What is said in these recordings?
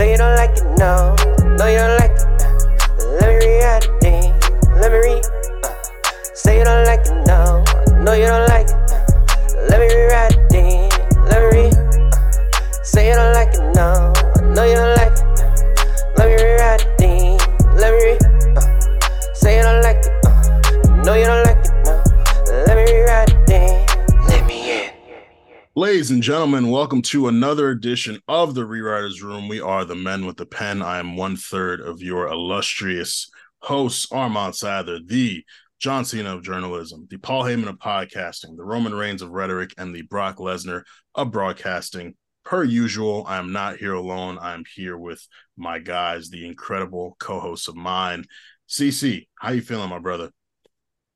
Say you don't like it, no. No, you don't like it. Let me read it. Let me read. Uh, say you don't like it, no. No, you don't like it. Ladies and gentlemen, welcome to another edition of the Rewriters Room. We are the men with the pen. I am one third of your illustrious hosts, Armon Sather, the John Cena of journalism, the Paul Heyman of podcasting, the Roman Reigns of rhetoric, and the Brock Lesnar of broadcasting. Per usual, I am not here alone. I am here with my guys, the incredible co-hosts of mine. CC, how you feeling, my brother?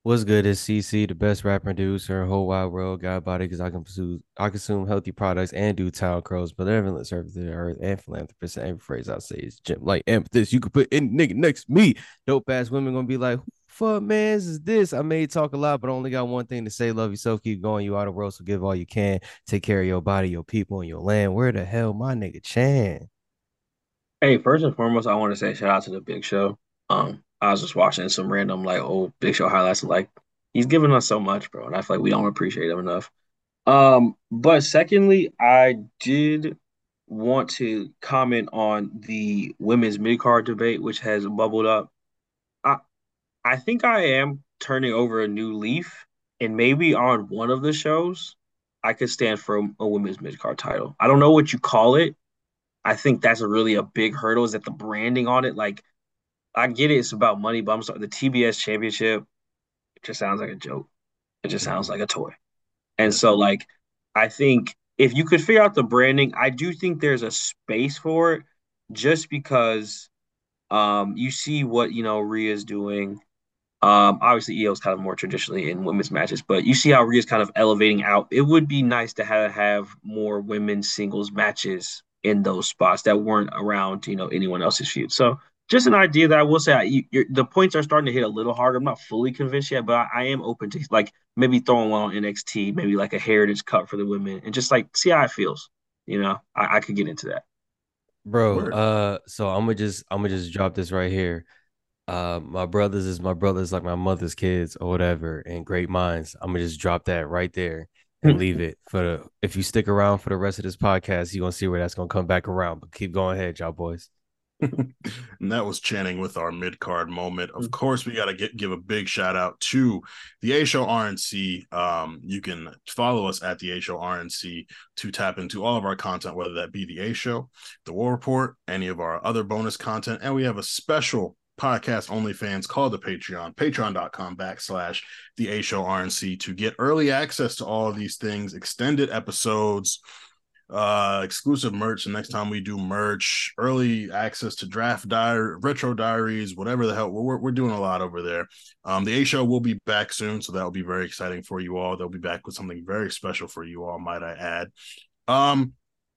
What's good is CC, the best rapper producer in whole wide world. Got body because I can pursue, I consume healthy products and do town crows, but benevolent service to the earth and philanthropist. And Every phrase I say is gym like emphasis. You could put in nigga next me. Dope ass women gonna be like, who fuck man's is this? I may talk a lot, but only got one thing to say. Love yourself, keep going. You out of world, so give all you can. Take care of your body, your people, and your land. Where the hell my nigga Chan? Hey, first and foremost, I want to say shout out to the Big Show. Um, I was just watching some random like old Big Show highlights. Like he's given us so much, bro, and I feel like we don't appreciate him enough. Um, but secondly, I did want to comment on the women's mid card debate, which has bubbled up. I I think I am turning over a new leaf, and maybe on one of the shows, I could stand for a, a women's mid card title. I don't know what you call it. I think that's a really a big hurdle. Is that the branding on it? Like, I get it, it's about money, but I'm sorry, the TBS championship just sounds like a joke. It just sounds like a toy. And so, like, I think if you could figure out the branding, I do think there's a space for it just because um you see what you know Rhea's doing. Um, obviously Iyo's kind of more traditionally in women's matches, but you see how Rhea's kind of elevating out. It would be nice to have have more women's singles matches in those spots that weren't around, you know, anyone else's feud. So just an idea that I will say, I, you, you're, the points are starting to hit a little harder. I'm not fully convinced yet, but I, I am open to like maybe throwing one on NXT, maybe like a Heritage Cup for the women, and just like see how it feels. You know, I, I could get into that. Bro, Word. uh, so I'm gonna just I'm gonna just drop this right here. Uh, my brothers is my brothers like my mother's kids or whatever, and great minds. I'm gonna just drop that right there and leave it for the. If you stick around for the rest of this podcast, you're gonna see where that's gonna come back around. But keep going ahead, y'all boys. And that was Channing with our mid card moment. Of course, we got to give a big shout out to the A Show RNC. Um, you can follow us at the A Show RNC to tap into all of our content, whether that be the A Show, the War Report, any of our other bonus content, and we have a special podcast only fans called the Patreon, patreon.com backslash the A Show RNC to get early access to all of these things, extended episodes uh exclusive merch the next time we do merch. Early access to draft diary retro diaries whatever the hell. We're, we're doing a lot over there. Um the a show will be back soon so that will be very exciting for you all. They'll be back with something very special for you all might i add. Um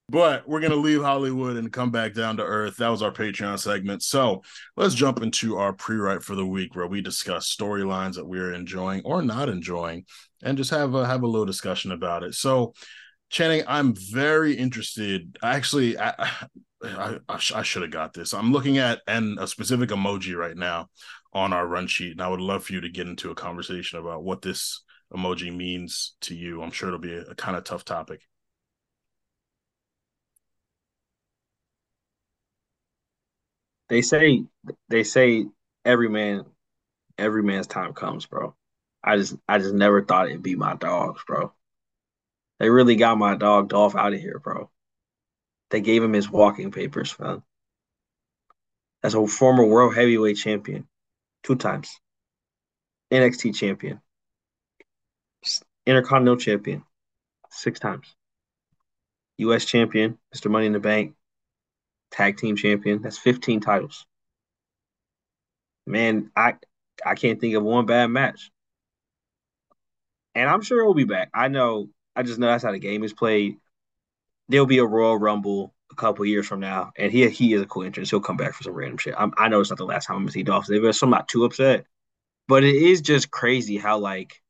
but we're gonna leave hollywood and come back down to earth. That was our patreon segment. So let's jump into our pre-write for the week where we discuss storylines that we're enjoying or not enjoying and just have a have a little discussion about it. So Channing, I'm very interested. Actually, I I, I, I should have got this. I'm looking at and a specific emoji right now on our run sheet, and I would love for you to get into a conversation about what this emoji means to you. I'm sure it'll be a, a kind of tough topic. They say they say every man every man's time comes, bro. I just I just never thought it'd be my dogs, bro. They really got my dog Dolph out of here, bro. They gave him his walking papers, man. As a former world heavyweight champion, two times, NXT champion, Intercontinental champion, six times, U.S. champion, Mr. Money in the Bank, tag team champion. That's 15 titles. Man, I I can't think of one bad match. And I'm sure he'll be back. I know I just know that's how the game is played. There'll be a Royal Rumble a couple years from now, and he he is a cool entrance. He'll come back for some random shit. I'm, i know it's not the last time I'm gonna see Dolph Ziggler, so I'm not too upset. But it is just crazy how like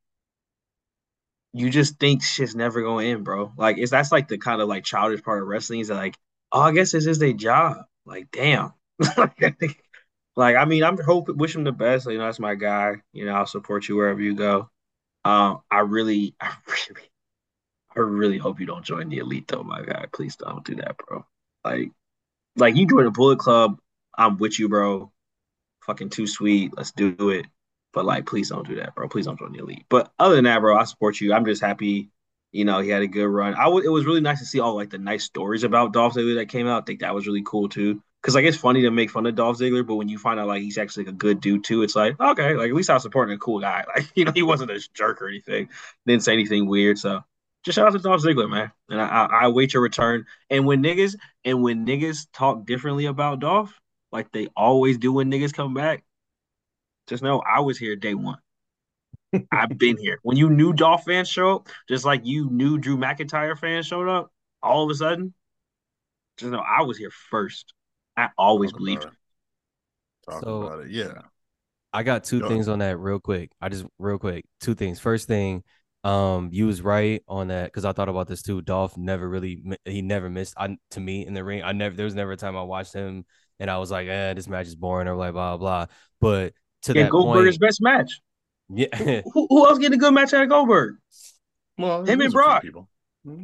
you just think shit's never gonna end, bro. Like it's that's like the kind of like childish part of wrestling is that like, oh, I guess this is their job. like damn. like I mean, I'm hope wish him the best. You know, that's my guy. You know, I'll support you wherever you go. Um, I really, I really, I really hope you don't join the elite though, my guy. Please don't do that, bro. Like, like you join the Bullet Club, I'm with you, bro. Fucking too sweet. Let's do it. But like, please don't do that, bro. Please don't join the elite. But other than that, bro, I support you. I'm just happy. You know, he had a good run. I w- it was really nice to see all like the nice stories about Dolph Ziggler that came out. I think that was really cool too. Cause like it's funny to make fun of Dolph Ziggler, but when you find out like he's actually like, a good dude too, it's like okay, like at least I was supporting a cool guy. Like you know, he wasn't a jerk or anything. Didn't say anything weird. So just shout out to Dolph Ziggler, man. And I, I, I wait your return. And when niggas and when niggas talk differently about Dolph, like they always do when niggas come back, just know I was here day one. I've been here. When you knew Dolph fans show up, just like you knew Drew McIntyre fans showed up, all of a sudden, just know I was here first. I always Talk believed. Talk So- about it. Yeah. I got two Go things on that real quick. I just real quick, two things. First thing, um, you was right on that because I thought about this too. Dolph never really he never missed I to me in the ring. I never there was never a time I watched him and I was like, eh, this match is boring or like blah blah. blah. But to Yeah, that Goldberg's point, best match. yeah. Who, who else getting a good match out of Goldberg? Well, Him and there's a few Brock. people.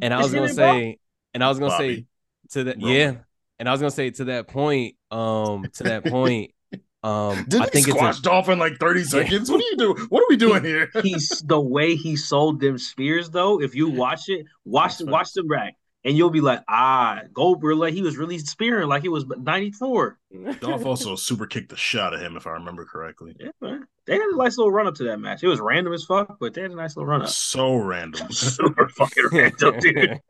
And I was him gonna and Brock. say, and I was gonna say to that, Roman. yeah. And I was gonna say to that point, um, to that point, um, Did I think it's squash a, in like 30 seconds? What are you doing? What are we doing here? He's the way he sold them spears though. If you watch it, watch watch them back, and you'll be like, ah, Goldberg, like he was really spearing like he was 94. Dolph also super kicked the shot at him, if I remember correctly. Yeah, man. They had a nice little run up to that match. It was random as fuck, but they had a nice little run up. So random. Super fucking random, dude.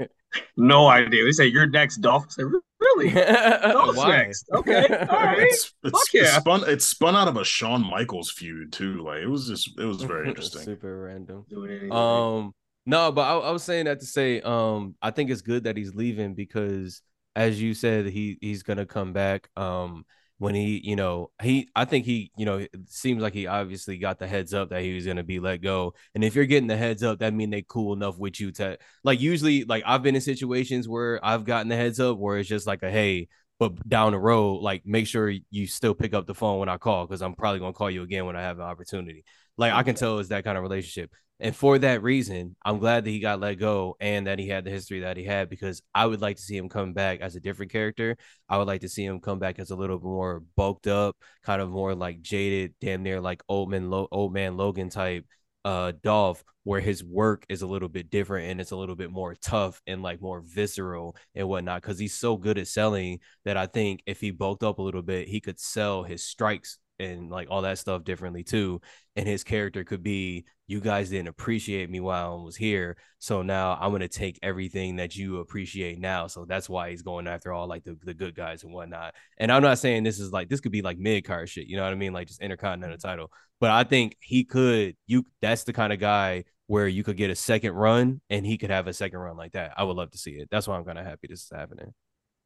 No idea. They say you're next, Dolph. I said, really? Dolph's Why? next. Okay, all right. It's, it's, Fuck it's yeah. spun it's spun out of a Shawn Michaels feud too. Like it was just it was very interesting. Super random. Doing anything. Um, no, but I, I was saying that to say, um, I think it's good that he's leaving because, as you said, he he's gonna come back. Um, when he, you know, he, I think he, you know, it seems like he obviously got the heads up that he was gonna be let go. And if you're getting the heads up, that mean they cool enough with you to, like, usually, like I've been in situations where I've gotten the heads up where it's just like a hey. But down the road, like make sure you still pick up the phone when I call because I'm probably gonna call you again when I have an opportunity. Like I can tell it's that kind of relationship. And for that reason, I'm glad that he got let go and that he had the history that he had because I would like to see him come back as a different character. I would like to see him come back as a little more bulked up, kind of more like jaded, damn near like old man, Lo- old man Logan type uh Dolph, where his work is a little bit different and it's a little bit more tough and like more visceral and whatnot. Cause he's so good at selling that I think if he bulked up a little bit, he could sell his strikes and like all that stuff differently too and his character could be you guys didn't appreciate me while I was here so now I'm gonna take everything that you appreciate now. So that's why he's going after all like the, the good guys and whatnot. And I'm not saying this is like this could be like mid card shit you know what I mean? Like just intercontinental title. But I think he could you that's the kind of guy where you could get a second run and he could have a second run like that. I would love to see it. That's why I'm kind of happy this is happening.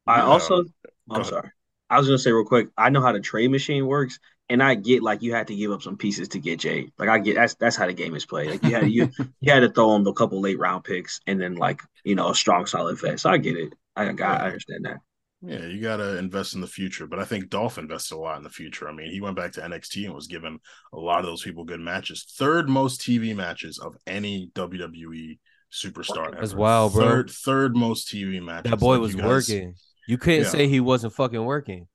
I also, Go I'm ahead. sorry. I was gonna say real quick. I know how the trade machine works, and I get like you had to give up some pieces to get Jay. Like I get that's that's how the game is played. Like you had you you had to throw him a couple late round picks, and then like you know a strong solid vet. So I get it. I got I understand that. Yeah, you got to invest in the future. But I think Dolph invested a lot in the future. I mean, he went back to NXT and was given a lot of those people good matches. Third most TV matches of any WWE superstar That's ever. wild, bro. Third, third most TV matches. that boy Like, was guys- working you couldn't Yeah. say he wasn't fucking working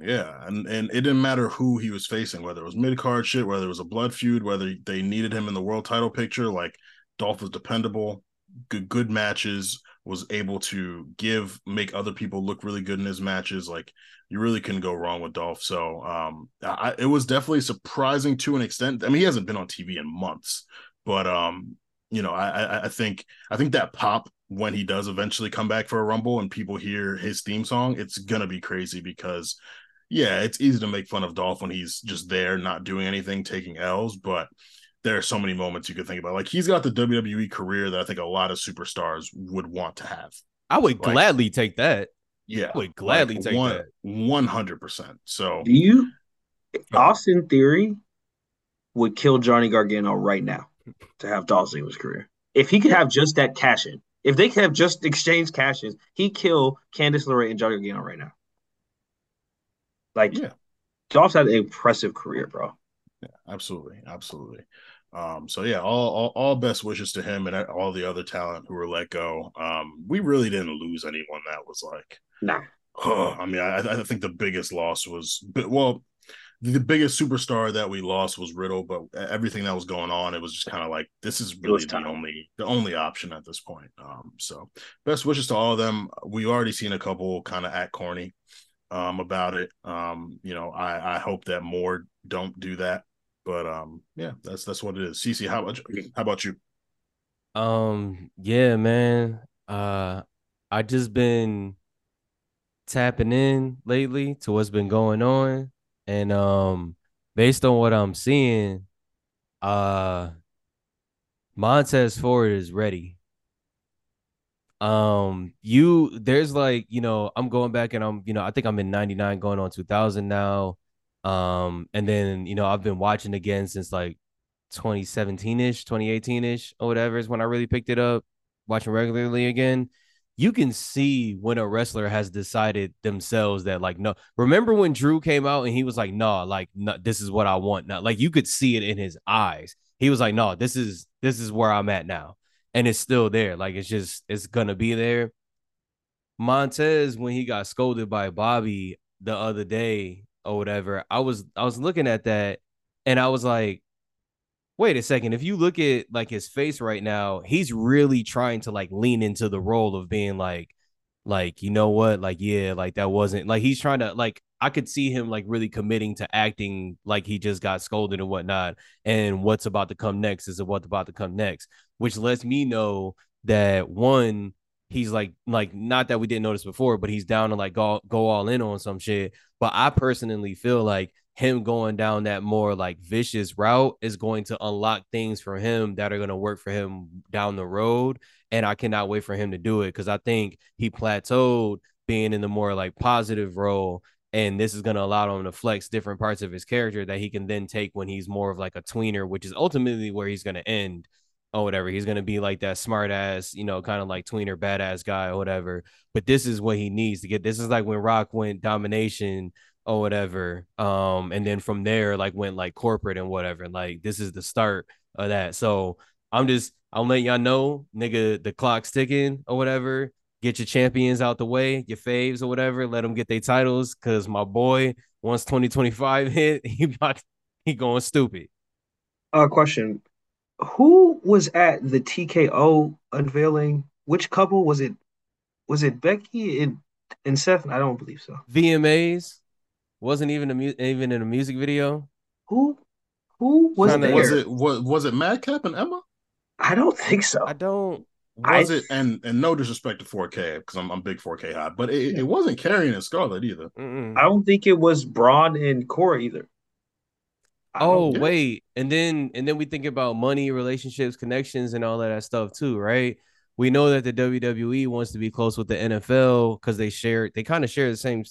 Yeah, and and it didn't matter who he was facing, whether it was mid card shit, whether it was a blood feud, whether they needed him in the world title picture. Like Dolph was dependable, good good matches, was able to give make other people look really good in his matches. Like you really couldn't go wrong with Dolph. So um, I, it was definitely surprising to an extent. I mean, he hasn't been on TV in months, but um, you know, I I, I think I think that pop when he does eventually come back for a rumble and people hear his theme song, it's gonna be crazy because yeah, it's easy to make fun of Dolph when he's just there, not doing anything, taking L's, but there are so many moments you could think about. Like he's got the WWE career that I think a lot of superstars would want to have. I would Like- gladly take that. Yeah. I would gladly Like, take one, that. 100%. So Do you Austin Theory would kill Johnny Gargano right now to have Dolph Ziggler's career. If he could have just that cash in, if they could have just exchanged cash ins, he'd kill Candice LeRae and Johnny Gargano right now. Like, Yeah. Dolph's had an impressive career, bro. Yeah, absolutely, absolutely. Um, so yeah, all, all all best wishes to him and all the other talent who were let go. Um, we really didn't lose anyone that was like, Nah. oh, I mean, I, I think the biggest loss was, but well, the biggest superstar that we lost was Riddle, but everything that was going on, it was just kind of like this is really the only the only option at this point. Um, so best wishes to all of them. We've already seen a couple kind of act corny um about it. Um, you know, I I hope that more don't do that. But um, yeah, that's that's what it is. CC, how about you? How about you? Um, yeah, man. Uh, I just been tapping in lately to what's been going on, and um, based on what I'm seeing, uh, Montez Ford is ready. Um, you there's like you know I'm going back and I'm you know I think I'm in '99 going on 2000 now. Um, and then you know I've been watching again since like 2017ish, 2018ish, or whatever is when I really picked it up, watching regularly again. You can see when a wrestler has decided themselves that like no. Remember when Drew came out and he was like, "No, nah, like no, this is what I want now." Like you could see it in his eyes. He was like, "No, this is this is where I'm at now," and it's still there. Like it's just it's gonna be there. Montez when he got scolded by Bobby the other day or whatever, I was I was looking at that and I was like, wait a second. If you look at like his face right now, he's really trying to like lean into the role of being like, like, you know what? Like, yeah, like that wasn't like he's trying to like I could see him like really committing to acting like he just got scolded and whatnot. And what's about to come next is what's about to come next, which lets me know that one, he's like like not that we didn't notice before, but he's down to like go go all in on some shit. But I personally feel like him going down that more like vicious route is going to unlock things for him that are going to work for him down the road. And I cannot wait for him to do it because I think he plateaued being in the more like positive role. And this is going to allow him to flex different parts of his character that he can then take when he's more of like a tweener, which is ultimately where he's going to end or whatever. He's gonna be like that smart ass, you know, kind of like tweener badass guy or whatever. But this is what he needs to get. This is like when Rock went domination or whatever. Um, and then from there, like went like corporate and whatever. Like this is the start of that. So I'm just I'm letting y'all know, nigga, the clock's ticking or whatever. Get your champions out the way, your faves or whatever. Let them get their titles, cause my boy, once 2025 hit, he about he going stupid. Uh, question: Who was at the TKO unveiling? Which couple was it? Was it Becky and and Seth? I don't believe so. VMAs wasn't even a mu- even in a music video. Who who was Kinda- there? Was it was was it Madcap and Emma? I don't think so. I don't. Was I- it and and no disrespect to 4K because I'm I'm big 4K high, but it, it wasn't Karrion and Scarlett either. Mm-mm. I don't think it was Bron and Cora either. I Oh yeah. wait, and then and then we think about money, relationships, connections, and all of that stuff too, right? We know that the WWE wants to be close with the NFL because they share they kind of share the same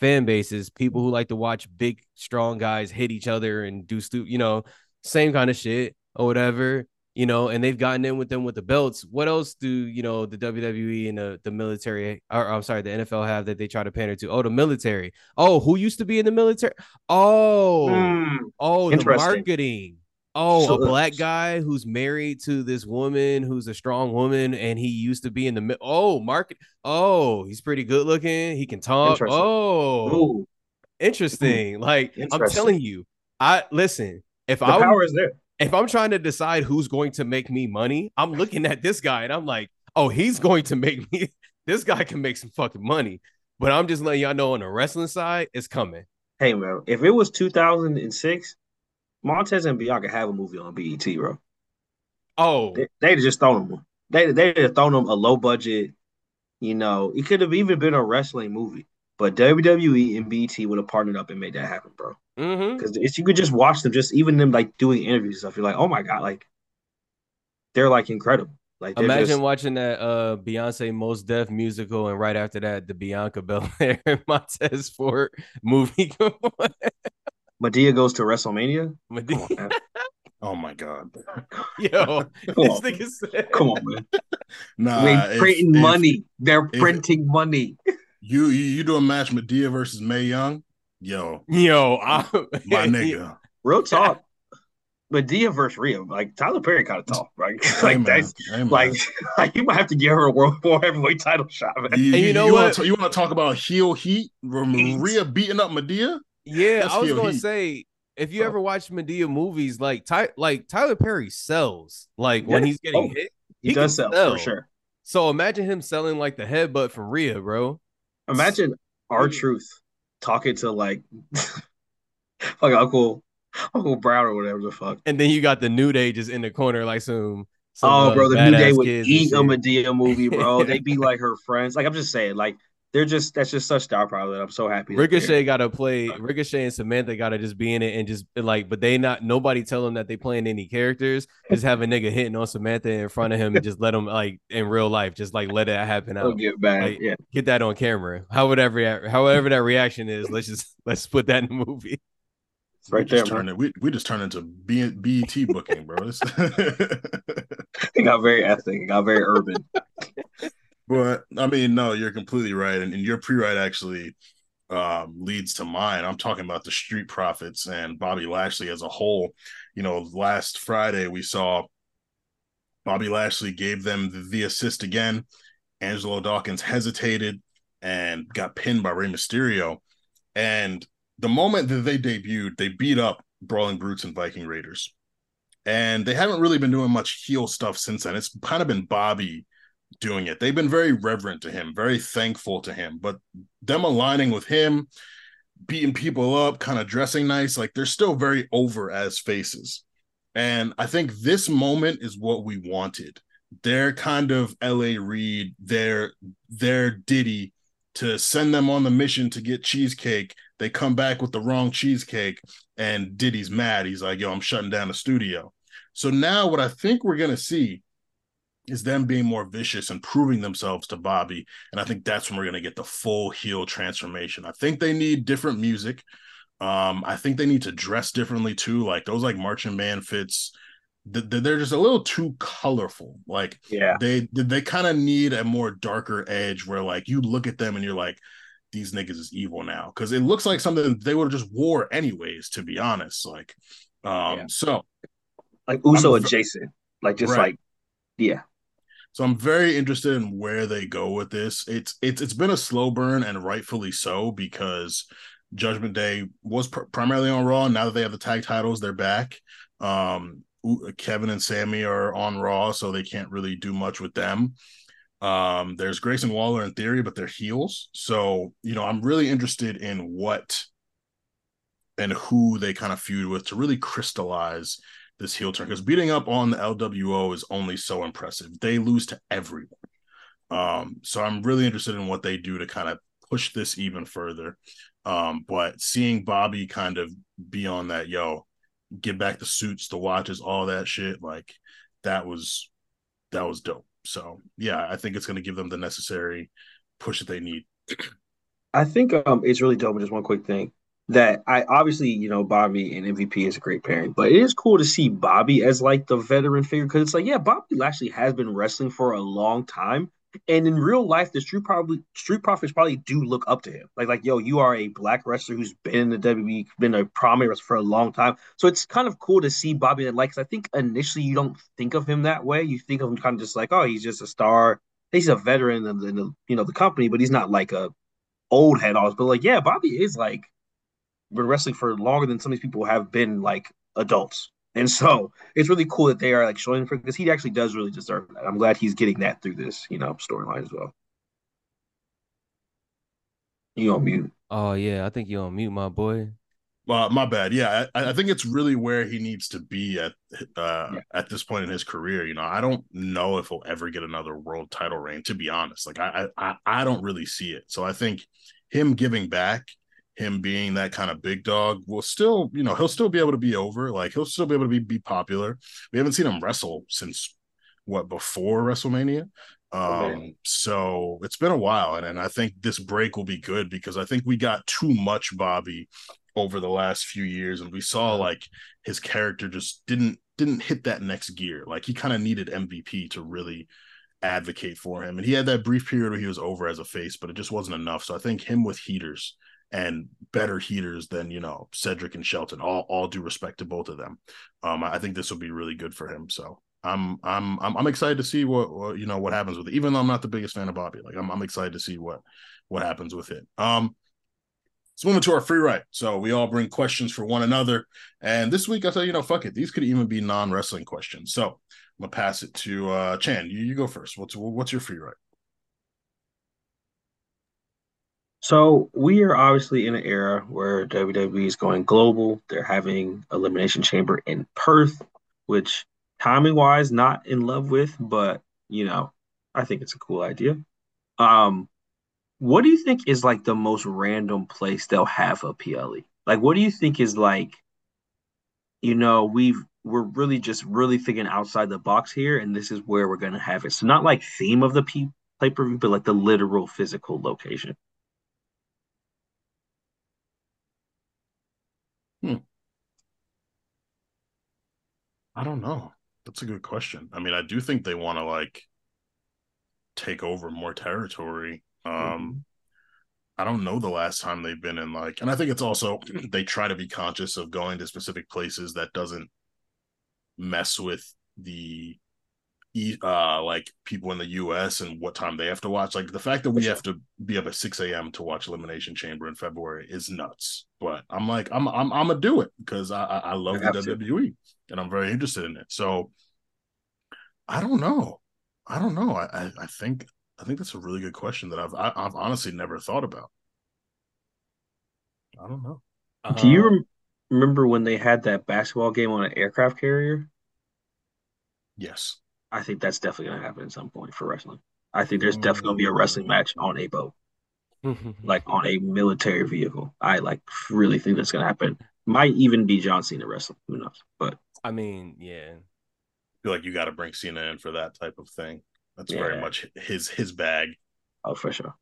fan bases. People who like to watch big, strong guys hit each other and do stu, you know, same kind of shit or whatever, you know. And they've gotten in with them with the belts. What else do you know the WWE and the the military, or I'm sorry, the NFL have that they try to pander to? Oh, the military. Oh, who used to be in the military? Oh. Hmm. Oh, the marketing. Oh, So- a black guy who's married to this woman who's a strong woman, and he used to be in the mi- oh market. Oh, he's pretty good looking. He can talk. Interesting. Oh, Ooh, interesting. Like I'm telling you, I listen. If the I'm power is there. If I'm trying to decide who's going to make me money, I'm looking at this guy and I'm like, oh, he's going to make me. This guy can make some fucking money. But I'm just letting y'all know on the wrestling side, it's coming. Hey man, if it was 2006, Montez and Bianca have a movie on BET, bro. Oh, They, they'd just thrown them. They they'd have thrown them a low budget. You know, it could have even been a wrestling movie, but WWE and BET would have partnered up and made that happen, bro. Mm-hmm. Because you could just watch them, just even them like doing interviews and stuff. You're like, oh my god, like they're like incredible. Like Imagine just, watching that uh Beyonce Mos Def musical, and right after that, the Bianca Belair and Montez Ford movie. Come on. Madea goes to WrestleMania. Madea- Come on, man. Oh my god. Yo, Come this on, nigga said, come on, man. Nah, We're if- printing if money. They're if- printing money. You you, you do a match Madea versus Mae Young. Yo, Yo, I, my nigga. Real talk. Madea versus Rhea, like Tyler Perry kind of tough, right? Like man. that's Hey, like, like you might have to give her a world war heavyweight title shot, man. you, you know you what? Want to, you want to talk about heel heat? Heat. Maria beating up Madea? Yeah, That's I was gonna heat. say if you Bro. ever watch Madea movies, like Ty, like Tyler Perry sells, like when Yeah. he's getting Oh, hit. He, He does sell, sell. for sure. So imagine him selling like the headbutt from Rhea, bro. Imagine R-Truth talking to like like Uncle Uncle Brown or whatever the fuck. And then you got the New Day just in the corner, like some. some Oh, uh, bro, the New Day would eat a. Madea movie, bro. They'd be like her friends. Like I'm just saying, like they're just that's just such star power that I'm so happy. Ricochet got to play. Ricochet and Samantha got to just be in it and just like, but they not nobody tell them that they playing any characters. Just have a nigga hitting on Samantha in front of him and just let him like in real life, just like let it happen out. get bad. Like, yeah, Get that on camera. However that rea- however that reaction is, let's just let's put that in the movie. it's right we there, just turned it. We, we just turned into B, BET booking, bro. This- It got very ethnic. It got very urban. but I mean, no, you're completely right, and, and your pre-write actually um, leads to mine. I'm talking about the Street Profits and Bobby Lashley as a whole. You know, last Friday we saw Bobby Lashley gave them the, the assist again. Angelo Dawkins hesitated and got pinned by Rey Mysterio. And the moment that they debuted, they beat up Brawling Brutes and Viking Raiders. And they haven't really been doing much heel stuff since then. It's kind of been Bobby doing it. They've been very reverent to him, very thankful to him. But them aligning with him, beating people up, kind of dressing nice, like they're still very over as faces. And I think this moment is what we wanted. Their kind of LA Reid, their their Diddy to send them on the mission to get cheesecake. They come back with the wrong cheesecake, and Diddy's mad. He's like, "Yo, I'm shutting down the studio." So now, what I think we're gonna see is them being more vicious and proving themselves to Bobby, and I think that's when we're gonna get the full heel transformation. I think they need different music. Um, I think they need to dress differently too. Like those like marching band fits, th- th- they're just a little too colorful. Like Yeah, they they kind of need a more darker edge where like you look at them and you're like these niggas is evil now because it looks like something they would have just wore anyways to be honest like um Yeah. so like Uso I'm adjacent, like just Right. like yeah, so i'm very interested in where they go with this. It's it's it's been a slow burn and rightfully so because judgment day was pr- primarily on raw. Now that they have the tag titles they're back. Um kevin and sammy are on raw so they can't really do much with them. Um, there's Grayson Waller in theory, but they're heels. So, you know, I'm really interested in what and who they kind of feud with to really crystallize this heel turn. Because beating up on the LWO is only so impressive. They lose to everyone. Um, so I'm really interested in what they do to kind of push this even further. Um, but seeing Bobby kind of be on that, yo, get back the suits, the watches, all that shit, like that was that was dope. So yeah, I think it's going to give them the necessary push that they need. I think um it's really dope. Just one quick thing that I obviously you know Bobby and MVP is a great pairing, but it is cool to see Bobby as like the veteran figure because it's like yeah, Bobby Lashley has been wrestling for a long time, and in real life, the street probably street profits probably do look up to him. Like like yo, you are a black wrestler who's been in the WWE, been a prominent wrestler for a long time. So it's kind of cool to see Bobby that like. I think initially you don't think of him that way. You think of him kind of just like oh, he's just a star. He's a veteran in the, in the you know the company, but he's not like a old head odds, but like, yeah, Bobby is like been wrestling for longer than some of these people have been like adults. And so it's really cool that they are like showing for because he actually does really deserve that. I'm glad he's getting that through this, you know, storyline as well. You on mute. Oh yeah, I think you on mute, my boy. Uh, my bad. Yeah, I, I think it's really where he needs to be at uh, Yeah. at this point in his career. You know, I don't know if he'll ever get another world title reign. To be honest, like I I I don't really see it. So I think him giving back, him being that kind of big dog, will still you know he'll still be able to be over. Like he'll still be able to be be popular. We haven't seen him wrestle since what before WrestleMania. Um, Okay. so it's been a while, and, and I think this break will be good because I think we got too much Bobby over the last few years and we saw like his character just didn't didn't hit that next gear like he kind of needed mvp to really advocate for him and he had that brief period where he was over as a face but it just wasn't enough so i think him with heaters and better heaters than you know Cedric and Shelton. All all due respect to both of them. Um, I think this will be really good for him. So I'm I'm I'm, I'm excited to see what, what, you know what happens with it. Even though I'm not the biggest fan of Bobby, like I'm I'm excited to see what what happens with it. Um, let's move into our free write. So we all bring questions for one another, and this week I said, you know, fuck it, these could even be non wrestling questions. So I'm gonna pass it to uh Chan. You, you go first. What's what's your free write? So we are obviously in an era where WWE is going global. They're having Elimination Chamber in Perth, which timing wise, not in love with, but you know, I think it's a cool idea. Um, what do you think is like the most random place they'll have a PLE? Like, what do you think is like, you know, we've we're really just really thinking outside the box here, and this is where we're gonna have it. So not like theme of the P- pay per view, but like the literal physical location. Hmm. I don't know. That's a good question. I mean, I do think they want to like take over more territory. Um mm-hmm. I don't know the last time they've been in like and I think it's also they try to be conscious of going to specific places that doesn't mess with the uh like people in the US and what time they have to watch. Like the fact that we have to be up at 6 a.m. to watch Elimination Chamber in February is nuts. But I'm like, I'm I'm I'm gonna do it because I I love the WWE to. and I'm very interested in it. So I don't know. I don't know. I I think I think that's a really good question that I've I, have i have honestly never thought about. I don't know. Do you um, remember when they had that basketball game on an aircraft carrier? Yes. I think that's definitely going to happen at some point for wrestling. I think there's definitely going to be a wrestling match on a boat, like on a military vehicle. I like really think that's going to happen. Might even be John Cena wrestling. Who knows? But I mean, yeah. I feel like you got to bring Cena in for that type of thing. That's yeah. very much his his bag. Oh, for sure.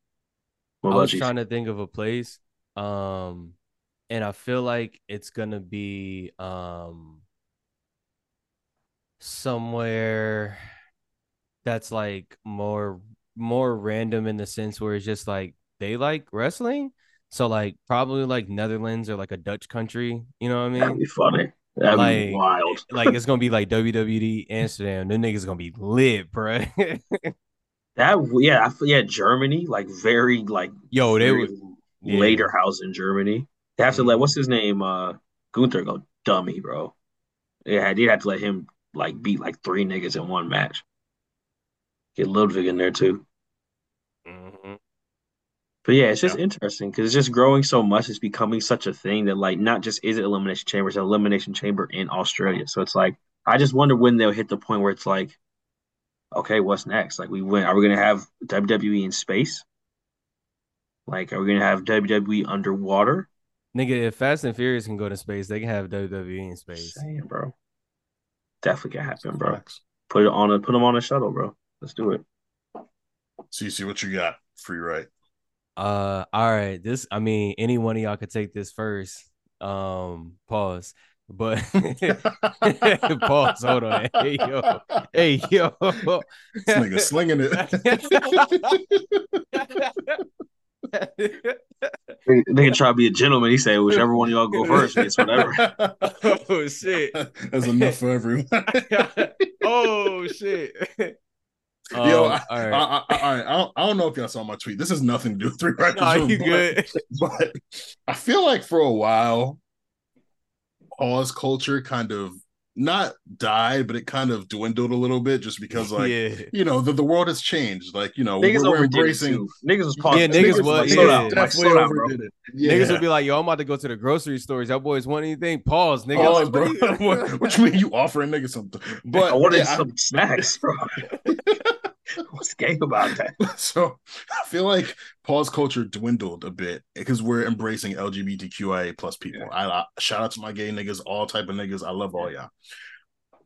What I was trying to think of a place, um, and I feel like it's gonna be um somewhere that's like more more random in the sense where it's just like they like wrestling. So like probably like Netherlands or like a Dutch country, you know what I mean? That'd be funny. That'd like, be wild. like it's gonna be like WWE Amsterdam. Them niggas gonna be lit, bro. that yeah, yeah, Germany, like very like yo, they were yeah. later house in Germany. They have to let what's his name, uh Gunther go dummy, bro. Yeah, they'd have to let him like beat like three niggas in one match. Get Ludwig in there too. Mm-hmm. But yeah, it's just yeah. interesting because it's just growing so much. It's becoming such a thing that like not just is it elimination chamber, it's an elimination chamber in Australia. So it's like I just wonder when they'll hit the point where it's like, okay, what's next? Like we went, are we gonna have WWE in space? Like, are we gonna have WWE underwater? Nigga, if Fast and Furious can go to space, they can have WWE in space. Saying, bro. Definitely can happen, bro. Put it on a put them on a shuttle, bro. Let's do it. CC, what you got? Free right. Uh all right. This I mean, any one of y'all could take this first. Um, pause. But pause, hold on. Hey yo, hey yo. This nigga slinging it. they, they can try to be a gentleman. He said, whichever one of y'all go first, it's whatever. oh shit. That's enough for everyone. oh shit. Yo, um, I, all right. I, I, I, I, don't, I don't know if y'all saw my tweet. This has nothing to do with three right. Are you but, good? But I feel like for a while, pause culture kind of not died, but it kind of dwindled a little bit just because, like, yeah. you know, the, the world has changed. Like, you know, niggas we're, we're embracing niggas was yeah, niggas, niggas was yeah, like, definitely like, overdid it. Yeah. Niggas would be like, "Yo, I'm about to go to the grocery stores. Y'all boys want anything? Pause, nigga." Pause, like, bro. what, what you mean you offering niggas something? But I wanted yeah, some I, snacks, bro. What's gay about that? So I feel like pause culture dwindled a bit because we're embracing LGBTQIA plus people. Yeah. I, I, shout out to my gay niggas, all type of niggas. I love all y'all.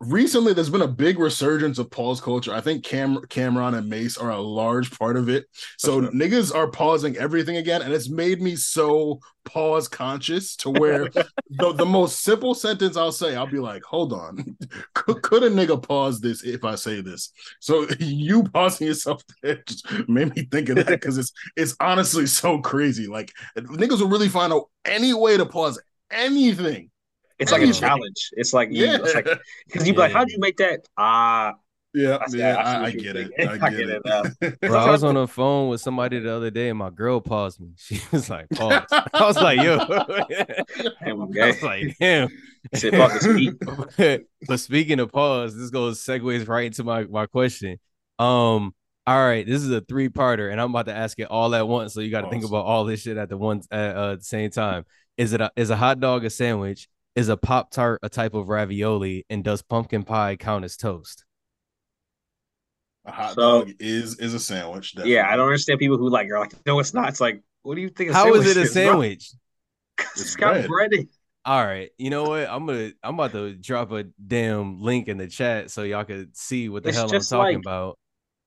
Recently there's been a big resurgence of pause culture. I think Cam Cam'ron and Mase are a large part of it. So niggas are pausing everything again, and it's made me so pause conscious to where the, the most simple sentence I'll say, I'll be like, hold on. could, could a nigga pause this if I say this? So you pausing yourself there just made me think of that because it's it's honestly so crazy. Like niggas will really find out any way to pause anything. It's like a challenge. It's like you, Yeah. it's like because you be like, how do you make that? Ah, Yeah, I yeah, I I, I get it. thinking. I I get, get it. it Bro, I was on the phone with somebody the other day and my girl paused me. She was like, pause. I was like, yo. damn, I'm I gay. was like, damn. Said, fuck this beat. but speaking of pause, this goes segues right into my, my question. Um, all right, this is a three parter, and I'm about to ask it all at once. So you got to think about all this shit at the one at uh, the same time. Is it a, is a hot dog a sandwich? Is a pop tart a type of ravioli? And does pumpkin pie count as toast? A hot So- dog is is a sandwich. Yeah, I don't understand people who like are like, no, it's not. It's like, what do you think? How is it a bro? sandwich? it's got bread. bread. in- All right, you know what? I'm gonna I'm about to drop a damn link in the chat so y'all could see what the It's hell I'm talking like- about.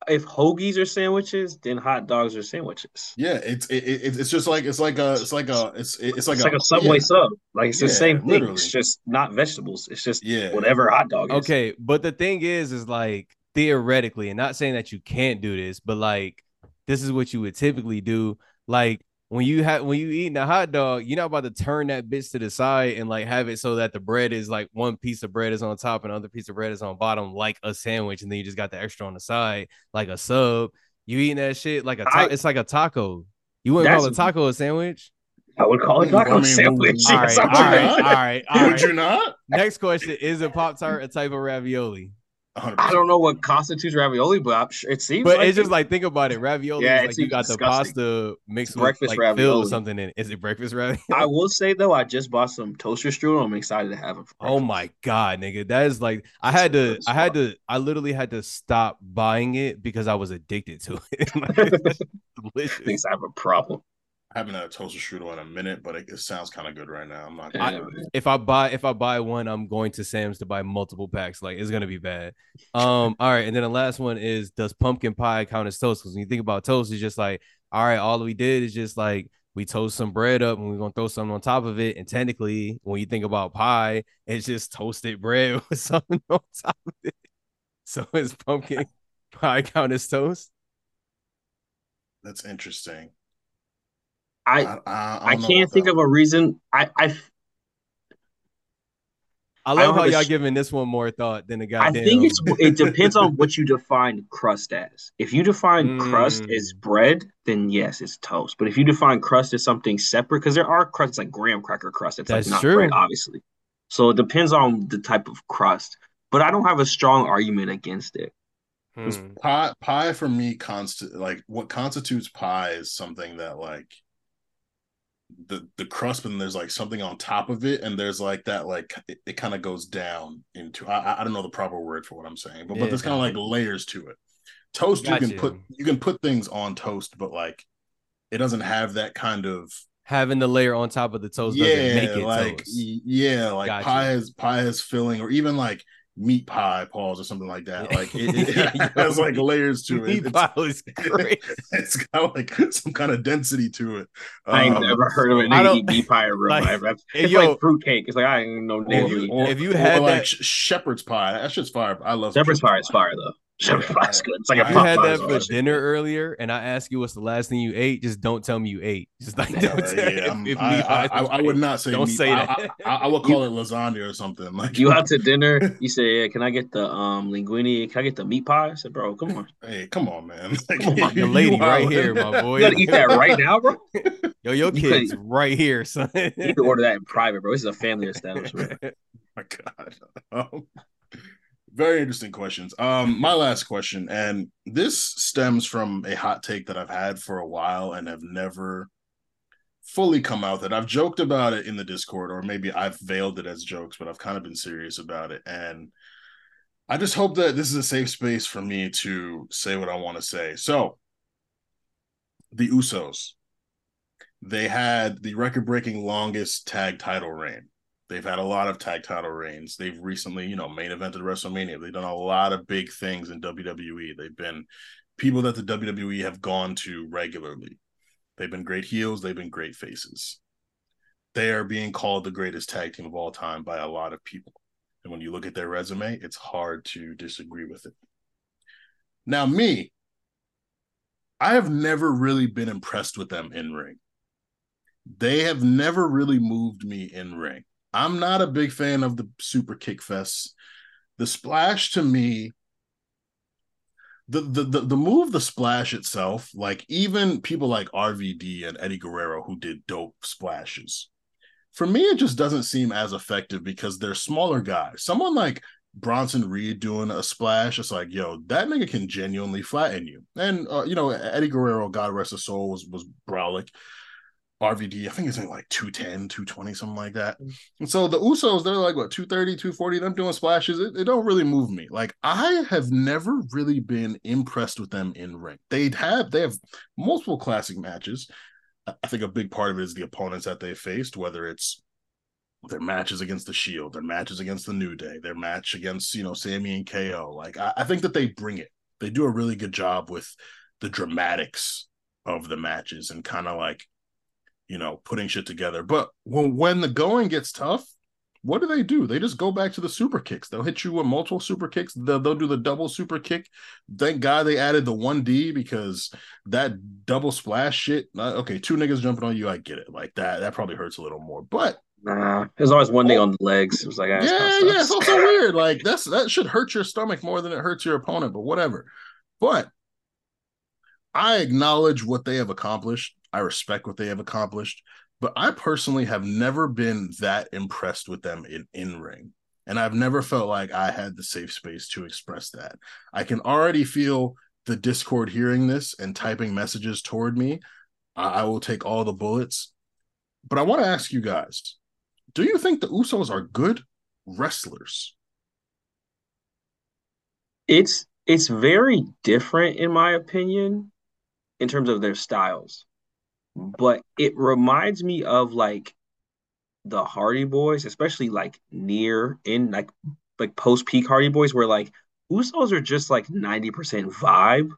If hoagies are sandwiches, then hot dogs are sandwiches. Yeah, it's it, it, it's just like it's like a it's like a it's it's like It's like a Subway yeah, sub. Like it's the Yeah, same thing. literally. It's just not vegetables. It's just Yeah. whatever hot dog is. Okay, but the thing is, is like theoretically, and not saying that you can't do this, but like this is what you would typically do. Like when you have when you eating a hot dog, you're not about to turn that bitch to the side and like have it so that the bread is like one piece of bread is on top and another piece of bread is on bottom, like a sandwich, and then you just got the extra on the side, like a sub. You eating that shit like a ta- I- it's like a taco. You wouldn't call a taco a sandwich? I would call it I taco mean, sandwich. All right, Yes, all I would. right, all right, Would you not? Next question: Is a pop tart a type of ravioli? 100%. I don't know what constitutes ravioli, but I'm sure it seems But like it's just like think about it. Ravioli Yeah, is like you got the pasta mixed with breakfast like ravioli. with something in it. Is it breakfast ravioli? I will say though, I just bought some toaster strudel. I'm excited to have it. oh my god, nigga. That is like I had to I had to I literally had to stop buying it because I was addicted to it. Like, it's delicious. Thinks I have a problem. I haven't had a toaster strudel in a minute, but it, it sounds kind of good right now. I'm not lie. If I buy if I buy one, I'm going to Sam's to buy multiple packs. Like it's gonna be bad. Um, all right, and then the last one is does pumpkin pie count as toast? Because when you think about toast, it's just like, all right, all we did is just like we toast some bread up and we're gonna throw something on top of it. And technically, when you think about pie, it's just toasted bread with something on top of it. So is pumpkin pie count as toast? That's interesting. I I, I, I can't think of a reason. I I I I love don't how y'all sh- giving this one more thought than the guy. I think it's it depends on what you define crust as. If you define crust Mm. as bread, then yes, it's toast. But if you define crust as something separate, because there are crusts like graham cracker crust, it's That's like not true. bread, obviously. So it depends on the type of crust. But I don't have a strong argument against it. Hmm. pie, pie for me, const like what constitutes pie is something that like the the crust, and there's like something on top of it, and there's like that like it, it kind of goes down into. I I- don't know the proper word for what I'm saying, but but there's kind of like layers to it. Toast, you can put you can put things on toast, but like it doesn't have that kind of Having the layer on top of the toast doesn't yeah, make it like toast. yeah, like pie is pie is filling, or even like meat pie balls or something like that. Like it, it Yo, has like layers to it. Meat It's- pie is great. it's got like some kind of density to it. I ain't Um, never heard of a I nigga don't- eat meat pie in real like, life. That's- It's yo- like fruitcake. It's like I ain't know Or, nigga who eat or- If you or had like that- sh- shepherd's pie, that shit's fire. I love Shepherd's pie is fire though. Shepherd's pie. It's like a I you had pie that is all for that shit. dinner earlier, and I ask you what's the last thing you ate, just don't tell me you ate. Just like Uh, don't tell yeah, I'm- if I, I, I, I would not say Don't meat. say that. I, I would call it lasagna or something. Like You out to dinner? You say, yeah, "Can I get the um linguine? Can I get the meat pie?" I said, "Bro, come on, Hey, come on, man! Like, Come on, The you lady right here, my boy. you gotta eat that right now, bro. Yo, your kid's couldn't- right here, son. You need to order that in private, bro. This is a family establishment. my god um, very interesting questions. Um my last question and this stems from a hot take that i've had for a while and have never fully come out that. I've joked about it in the discord or maybe i've veiled it as jokes but i've kind of been serious about it. And i just hope that this is a safe space for me to say what i want to say. So the usos. They had the record breaking longest tag title reign They've had a lot of tag title reigns. They've recently, you know, main evented WrestleMania. They've done a lot of big things in WWE. They've been people that the WWE have gone to regularly. They've been great heels, they've been great faces. They are being called the greatest tag team of all time by a lot of people. And when you look at their resume, it's hard to disagree with it. Now, me, I have never really been impressed with them in ring. They have never really moved me in ring. I'm not a big fan of the super kick fests. The splash to me, the, the the the move, the splash itself, like even people like RVD and Eddie Guerrero who did dope splashes. For me, it just doesn't seem as effective because they're smaller guys. Someone like Bronson Reed doing a splash, it's like, yo, that nigga can genuinely flatten you. And uh, you know, Eddie Guerrero, God rest his soul, was was brolic. RVD, I think it's like 210, 220, something like that. Mm. And so the Usos, they're like what 230, 240, them doing splashes. It, it don't really move me. Like I have never really been impressed with them in ring. They have they have multiple classic matches. I think a big part of it is the opponents that they faced, whether it's their matches against the Shield, their matches against the New Day, their match against, you know, Sami and KO. Like I, I think that they bring it. They do a really good job with the dramatics of the matches and kind of like you know, putting shit together. But when when the going gets tough, what do they do? They just go back to the super kicks. They'll hit you with multiple super kicks. They'll, they'll do the double super kick. Thank God they added the 1D because that double splash shit. Uh, okay, two niggas jumping on you, I get it. Like that, that probably hurts a little more. But Nah, there's always one oh, on the legs. It was like, ah, yeah, yeah, it's also weird. Like that's that should hurt your stomach more than it hurts your opponent, but whatever. But I acknowledge what they have accomplished. I respect what they have accomplished, but I personally have never been that impressed with them in in ring. And I've never felt like I had the safe space to express that. I can already feel the Discord hearing this and typing messages toward me. I, I will take all the bullets. But I want to ask you guys do you think the Usos are good wrestlers? It's it's very different in my opinion in terms of their styles. Hmm. But it reminds me of like the Hardy Boys, especially like near in like like post peak Hardy Boys, where like Usos are just like 90% vibe.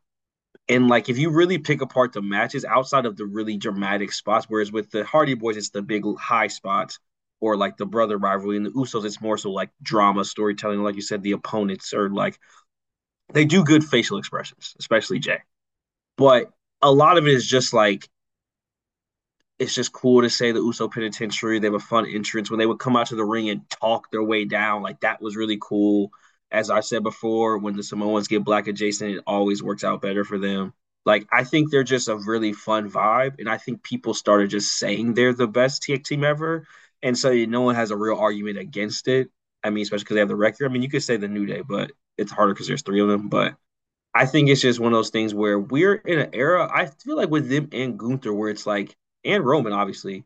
And like if you really pick apart the matches outside of the really dramatic spots, whereas with the Hardy Boys, it's the big high spots or like the brother rivalry, and the Usos, it's more so like drama storytelling. Like you said, the opponents are like they do good facial expressions, especially Jay. But a lot of it is just like it's just cool to say the Uso Penitentiary. They have a fun entrance when they would come out to the ring and talk their way down. Like that was really cool. As I said before, when the Samoans get black adjacent, it always works out better for them. Like I think they're just a really fun vibe, and I think people started just saying they're the best TX team ever, and so no one has a real argument against it. I mean, especially because they have the record. I mean, you could say the New Day, but it's harder because there's three of them. But I think it's just one of those things where we're in an era. I feel like with them and Gunther, where it's like, and Roman, obviously,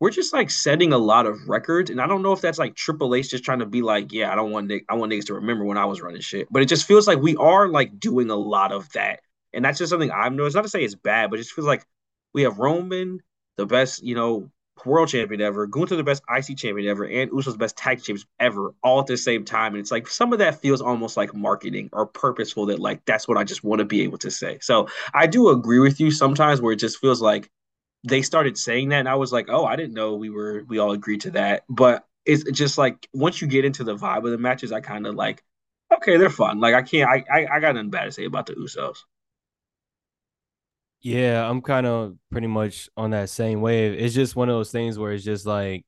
we're just like setting a lot of records. And I don't know if that's like Triple H just trying to be like, yeah, I don't want Nick, I want niggas to remember when I was running shit. But it just feels like we are like doing a lot of that. And that's just something I've noticed. Not to say it's bad, but it just feels like we have Roman, the best, you know, world champion ever, Gunther the best IC champion ever, and Usos best tag champions ever, all at the same time. And it's like some of that feels almost like marketing or purposeful that like that's what I just want to be able to say. So I do agree with you sometimes where it just feels like they started saying that and I was like, oh, I didn't know we were we all agreed to that. But it's just like once you get into the vibe of the matches, I kind of like, okay, they're fun. Like I can't I, I I got nothing bad to say about the Usos. Yeah, I'm kind of pretty much on that same wave. It's just one of those things where it's just like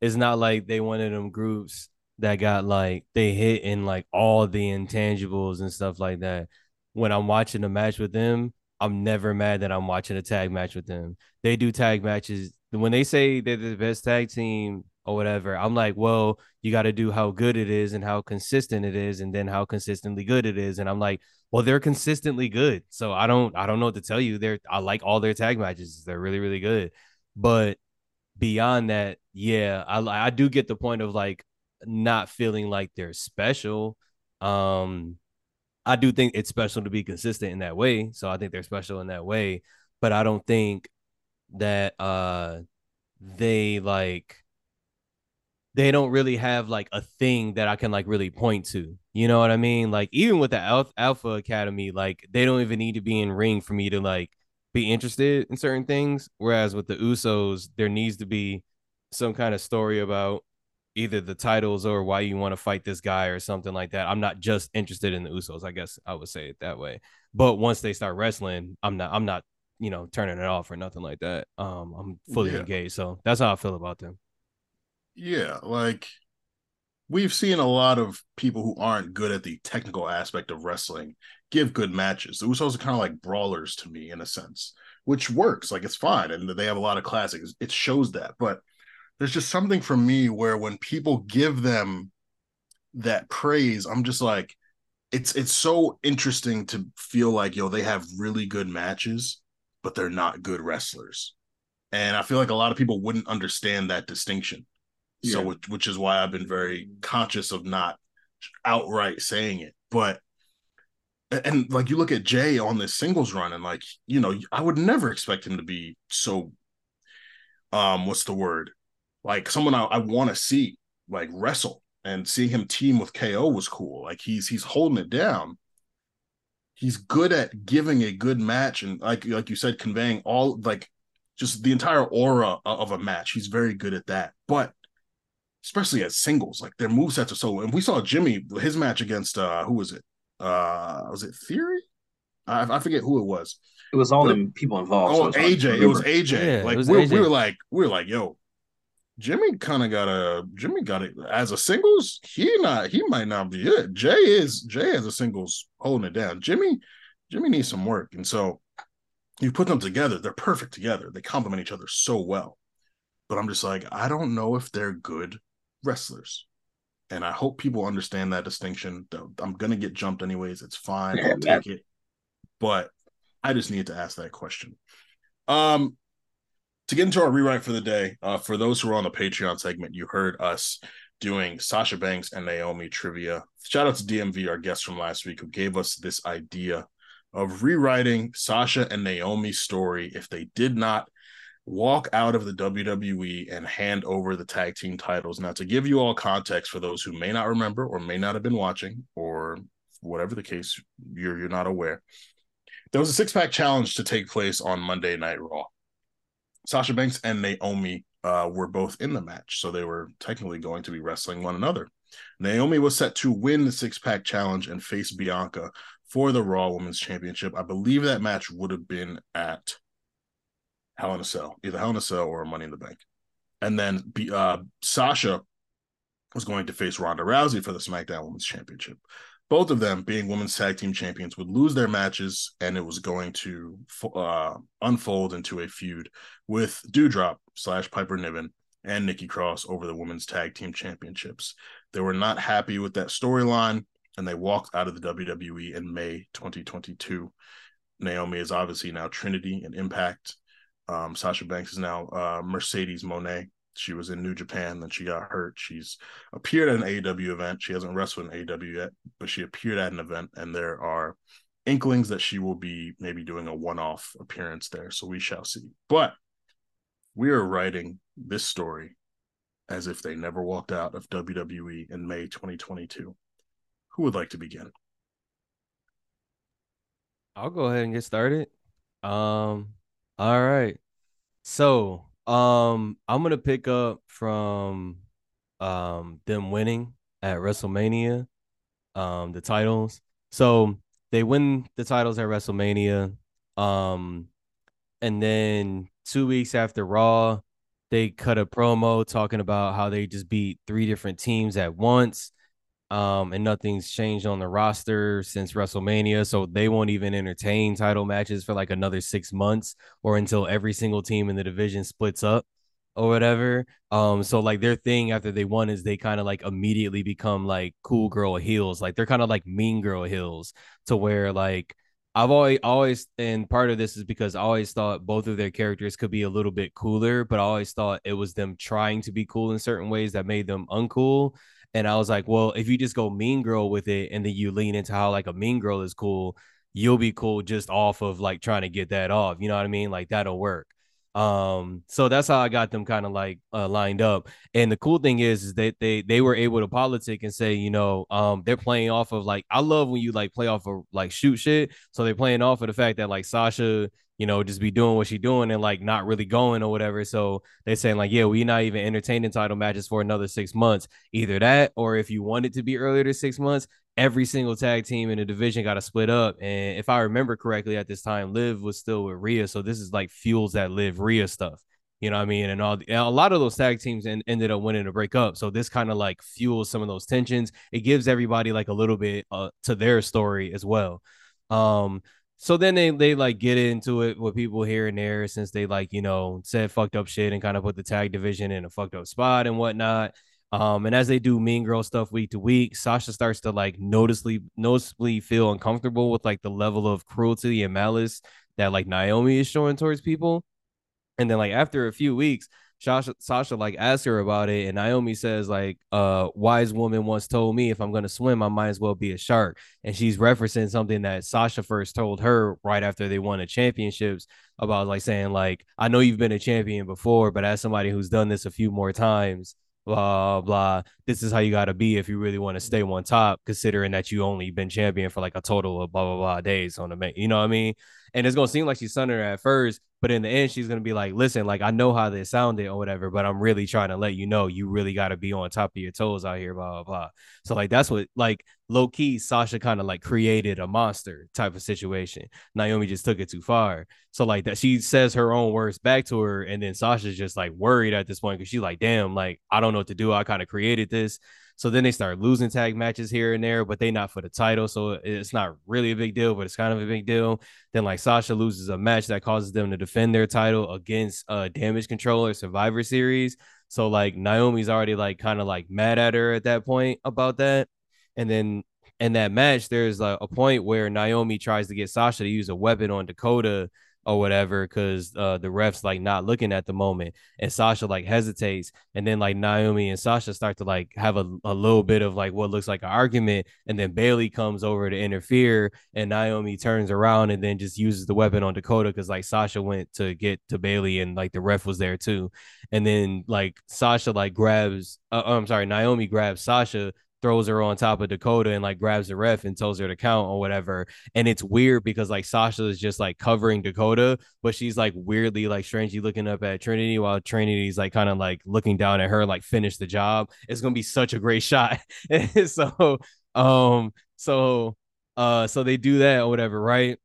it's not like they one of them groups that got like they hit in like all the intangibles and stuff like that. When I'm watching a match with them, I'm never mad that I'm watching a tag match with them. They do tag matches. When they say they're the best tag team or whatever, I'm like, well, you got to do how good it is and how consistent it is, and then how consistently good it is. And I'm like, well, they're consistently good. So I don't I don't know what to tell you. They're I like all their tag matches. They're really, really good. But beyond that, yeah, I I do get the point of like not feeling like they're special. Um I do think it's special to be consistent in that way. So I think they're special in that way. But I don't think that uh they like they don't really have like a thing that I can like really point to. You know what I mean? Like even with the Alpha, Alpha Academy, like they don't even need to be in ring for me to like be interested in certain things. Whereas with the Usos, there needs to be some kind of story about either the titles or why you want to fight this guy or something like that. I'm not just interested in the Usos. I guess I would say it that way. But once they start wrestling, I'm not. I'm not. You know, turning it off or nothing like that. Um, I'm fully Yeah. engaged. So that's how I feel about them. Yeah, like we've seen a lot of people who aren't good at the technical aspect of wrestling give good matches. The Usos are kind of like brawlers to me in a sense, which works. Like it's fine, and they have a lot of classics. It shows that, but there's just something for me where when people give them that praise, I'm just like, it's it's so interesting to feel like yo they have really good matches, but they're not good wrestlers, and I feel like a lot of people wouldn't understand that distinction. So, which, which is why I've been very conscious of not outright saying it. But, and, and, like you look at Jay on this singles run, and like, you know, I would never expect him to be so, um, what's the word? Like someone I, I want to see like wrestle and seeing him team with KO was cool. Like he's, he's holding it down. He's good at giving a good match and like, like you said, conveying all like just the entire aura of a match. He's very good at that. But especially as singles. Like their move sets are so. And we saw Jimmy his match against uh who was it? Uh was it Theory? I, I forget who it was. It was all But- them people involved. Oh, so it's AJ. It was. AJ. Yeah, like was we, AJ. we were like we were like yo. Jimmy kind of got a Jimmy got it as a singles. He not he might not be it. Jay is Jay as a singles holding it down. Jimmy Jimmy needs some work, and so you put them together. They're perfect together. They complement each other so well. But I'm just like I don't know if they're good wrestlers, and I hope people understand that distinction. Though I'm gonna get jumped anyways. It's fine. I'll take it. But I just need to ask that question. Um, to get into our rewrite for the day, uh, for those who are on the Patreon segment, you heard us doing Sasha Banks and Naomi trivia. Shout out to DMV, our guest from last week, who gave us this idea of rewriting Sasha and Naomi's story if they did not walk out of the WWE and hand over the tag team titles. Now, to give you all context for those who may not remember or may not have been watching, or whatever the case, you're you're not aware. There was a six pack challenge to take place on Monday Night Raw. Sasha Banks and Naomi uh, were both in the match, so they were technically going to be wrestling one another. Naomi was set to win the six pack challenge and face Bianca for the Raw Women's Championship. I believe that match would have been at Hell in a Cell, either Hell in a Cell or Money in the Bank. And then uh, Sasha was going to face Ronda Rousey for the SmackDown Women's Championship. Both of them, being women's tag team champions, would lose their matches, and it was going to uh, unfold into a feud with Doudrop slash Piper Niven and Nikki Cross over the women's tag team championships. They were not happy with that storyline, and they walked out of the WWE in May 2022. Naomi is obviously now Trinity and Impact. Um, Sasha Banks is now uh, Mercedes Moné. She was in New Japan, then she got hurt. She's appeared at an AEW event. She hasn't wrestled in AEW yet, but she appeared at an event, and there are inklings that she will be maybe doing a one-off appearance there. So we shall see. But we are writing this story as if they never walked out of WWE in May 2022. Who would like to begin? I'll go ahead and get started. Um, all right. So, um, I'm gonna pick up from um them winning at WrestleMania, um, the titles. So they win the titles at WrestleMania. Um, and then two weeks after Raw, they cut a promo talking about how they just beat three different teams at once. Um, and nothing's changed on the roster since WrestleMania, so they won't even entertain title matches for like another six months or until every single team in the division splits up or whatever. Um, so like their thing after they won is they kind of like immediately become like cool girl heels, like they're kind of like mean girl heels to where like I've always always and part of this is because I always thought both of their characters could be a little bit cooler, but I always thought it was them trying to be cool in certain ways that made them uncool. And I was like, well, if you just go mean girl with it and then you lean into how like a mean girl is cool, you'll be cool just off of like trying to get that off. You know what I mean? Like that'll work. Um, so that's how I got them kind of like uh, lined up. And the cool thing is, is that they they were able to politic and say, you know, um, they're playing off of like I love when you like play off of like shoot shit. So they're playing off of the fact that like Sasha, you know, just be doing what she's doing and like not really going or whatever. So they're saying like, yeah, we're not even entertaining title matches for another six months. Either that, or if you want it to be earlier than six months, every single tag team in the division got to split up. And if I remember correctly at this time, Liv was still with Rhea. So this is like fuels that Liv Rhea stuff. You know what I mean? And all and a lot of those tag teams en- ended up winning to break up. So this kind of like fuels some of those tensions. It gives everybody like a little bit uh, to their story as well. Um, so then they they like get into it with people here and there since they like you know said fucked up shit and kind of put the tag division in a fucked up spot and whatnot. Um, and as they do mean girl stuff week to week, Sasha starts to like noticeably noticeably feel uncomfortable with like the level of cruelty and malice that like Naomi is showing towards people. And then like after a few weeks, Sasha Sasha like asks her about it, and Naomi says like, "Uh, wise woman once told me if I'm gonna swim, I might as well be a shark." And she's referencing something that Sasha first told her right after they won the championships about like saying like, "I know you've been a champion before, but as somebody who's done this a few more times." blah blah. This is how you got to be if you really want to stay on top, considering that you only been champion for like a total of blah blah blah days on the main. You know what I mean? And it's gonna seem like she's sunning her at first, but in the end, she's gonna be like, "Listen, like I know how this sounded or whatever, but I'm really trying to let you know you really got to be on top of your toes out here." Blah blah blah. So like that's what like low key Sasha kind of like created a monster type of situation. Naomi just took it too far. So like that she says her own words back to her, and then Sasha's just like worried at this point because she's like, "Damn, like I don't know what to do. I kind of created this." So then they start losing tag matches here and there, but they not for the title. So it's not really a big deal, but it's kind of a big deal. Then like Sasha loses a match that causes them to defend their title against uh Damage Controller Survivor Series. So like Naomi's already like kind of like mad at her at that point about that. And then in that match, there's like a point where Naomi tries to get Sasha to use a weapon on Dakota or whatever because uh, the refs like not looking at the moment and Sasha like hesitates and then like Naomi and Sasha start to like have a, a little bit of like what looks like an argument and then Bayley comes over to interfere and Naomi turns around and then just uses the weapon on Dakota because like Sasha went to get to Bayley and like the ref was there too. And then like Sasha like grabs uh, I'm sorry Naomi grabs Sasha throws her on top of Dakota and like grabs the ref and tells her to count or whatever. And it's weird because like Sasha is just like covering Dakota, but she's like weirdly like strangely looking up at Trinity while Trinity's like kind of like looking down at her, like finish the job. It's gonna be such a great shot. so um so uh so they do that or whatever, right?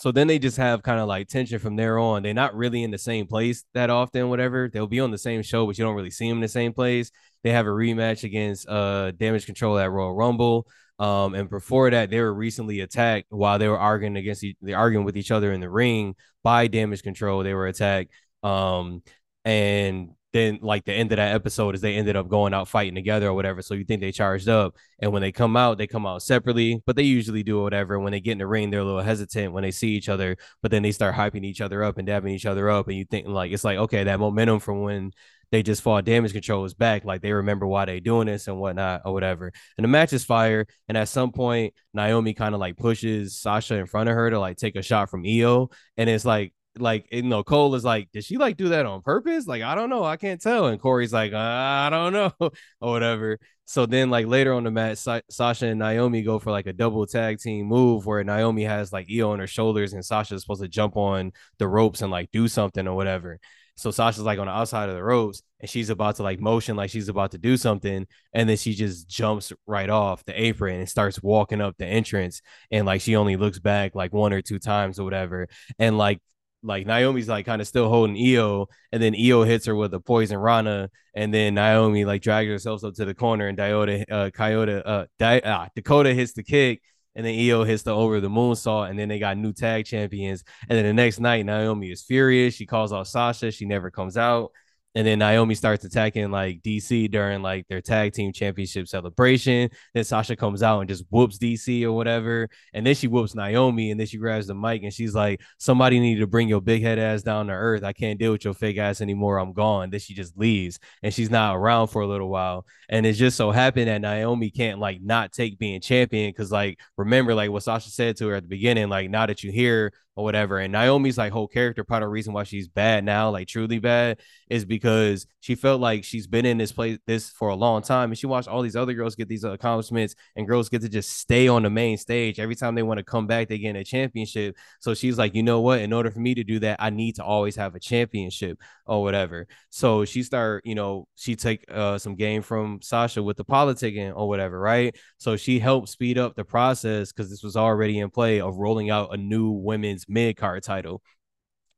So then they just have kind of like tension from there on. They're not really in the same place that often, whatever. They'll be on the same show, but you don't really see them in the same place. They have a rematch against uh Damage Control at Royal Rumble. Um, and before that, they were recently attacked while they were arguing against they arguing with each other in the ring by Damage Control. They were attacked. Um, and then like the end of that episode is they ended up going out fighting together or whatever. So you think they charged up, and when they come out, they come out separately, but they usually do whatever. When they get in the ring, they're a little hesitant when they see each other, but then they start hyping each other up and dabbing each other up, and you think like it's like okay, that momentum from when they just fought damage control is back. Like they remember why they're doing this and whatnot or whatever. And the match is fire. And at some point, Naomi kind of like pushes Sasha in front of her to like take a shot from Iyo. And it's like like you know Cole is like, did she like do that on purpose? Like I don't know, I can't tell. And Corey's like, I don't know, or whatever. So then like later on the match, Sa- Sasha and Naomi go for like a double tag team move where Naomi has like Iyo on her shoulders and Sasha's supposed to jump on the ropes and like do something or whatever. So Sasha's like on the outside of the ropes and she's about to like motion like she's about to do something. And then she just jumps right off the apron and starts walking up the entrance. And like she only looks back like one or two times or whatever. And like like Naomi's like kind of still holding Iyo, and then Iyo hits her with a poison Rana, and then Naomi like drags herself up to the corner, and Diota, uh, Coyote, uh, Di- ah, Dakota hits the kick, and then Iyo hits the over the moonsault, and then they got new tag champions, and then the next night Naomi is furious, she calls out Sasha, she never comes out, and then Naomi starts attacking like DC during like their tag team championship celebration. Then Sasha comes out and just whoops DC or whatever. And then she whoops Naomi. And then she grabs the mic and she's like, Somebody needed to bring your big head ass down to earth. I can't deal with your fake ass anymore. I'm gone. Then she just leaves and she's not around for a little while. And it just so happened that Naomi can't like not take being champion because like remember like what Sasha said to her at the beginning, like now that you're here or whatever. And Naomi's like whole character, part of the reason why she's bad now, like truly bad, is because she felt like she's been in this place this for a long time, and she watched all these other girls get these accomplishments, and girls get to just stay on the main stage every time they want to come back, they get a championship. So she's like, you know what? In order for me to do that, I need to always have a championship or whatever. So she start, you know, she take uh, some game from Sasha with the politicking or whatever, right? So she helped speed up the process because this was already in play of rolling out a new women's mid card title.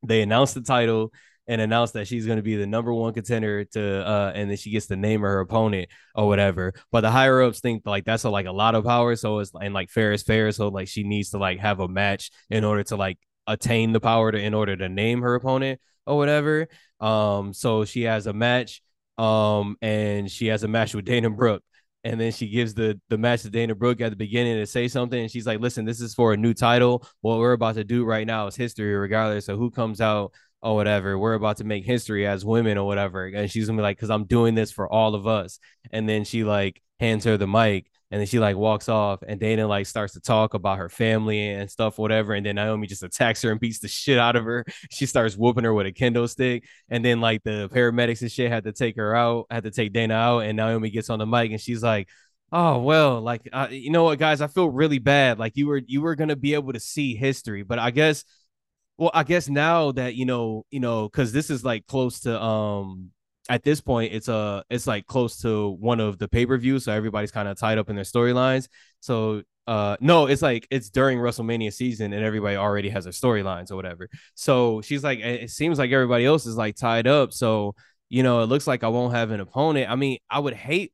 They announced the title and announced that she's going to be the number one contender to uh and then she gets to name of her opponent or whatever. But the higher ups think like that's a, like a lot of power so it's and like fair is fair so like she needs to like have a match in order to like attain the power to in order to name her opponent or whatever. Um so she has a match um and she has a match with Dana Brooke and then she gives the the match to Dana Brooke at the beginning to say something, and she's like, "Listen, this is for a new title. What we're about to do right now is history, regardless of who comes out or whatever. We're about to make history as women or whatever." And she's gonna be like, "Cause I'm doing this for all of us." And then she like hands her the mic, and then she like walks off, and Dana like starts to talk about her family and stuff, whatever. And then Naomi just attacks her and beats the shit out of her. She starts whooping her with a kendo stick, and then like the paramedics and shit had to take her out, had to take Dana out, and Naomi gets on the mic and she's like. Oh well, like uh, you know what, guys, I feel really bad. Like you were you were gonna be able to see history, but I guess, well, I guess now that you know, you know, because this is like close to um at this point it's uh it's like close to one of the pay-per-views so everybody's kind of tied up in their storylines so uh no it's like it's during wrestlemania season and everybody already has their storylines or whatever so she's like it seems like everybody else is like tied up so you know it looks like i won't have an opponent i mean i would hate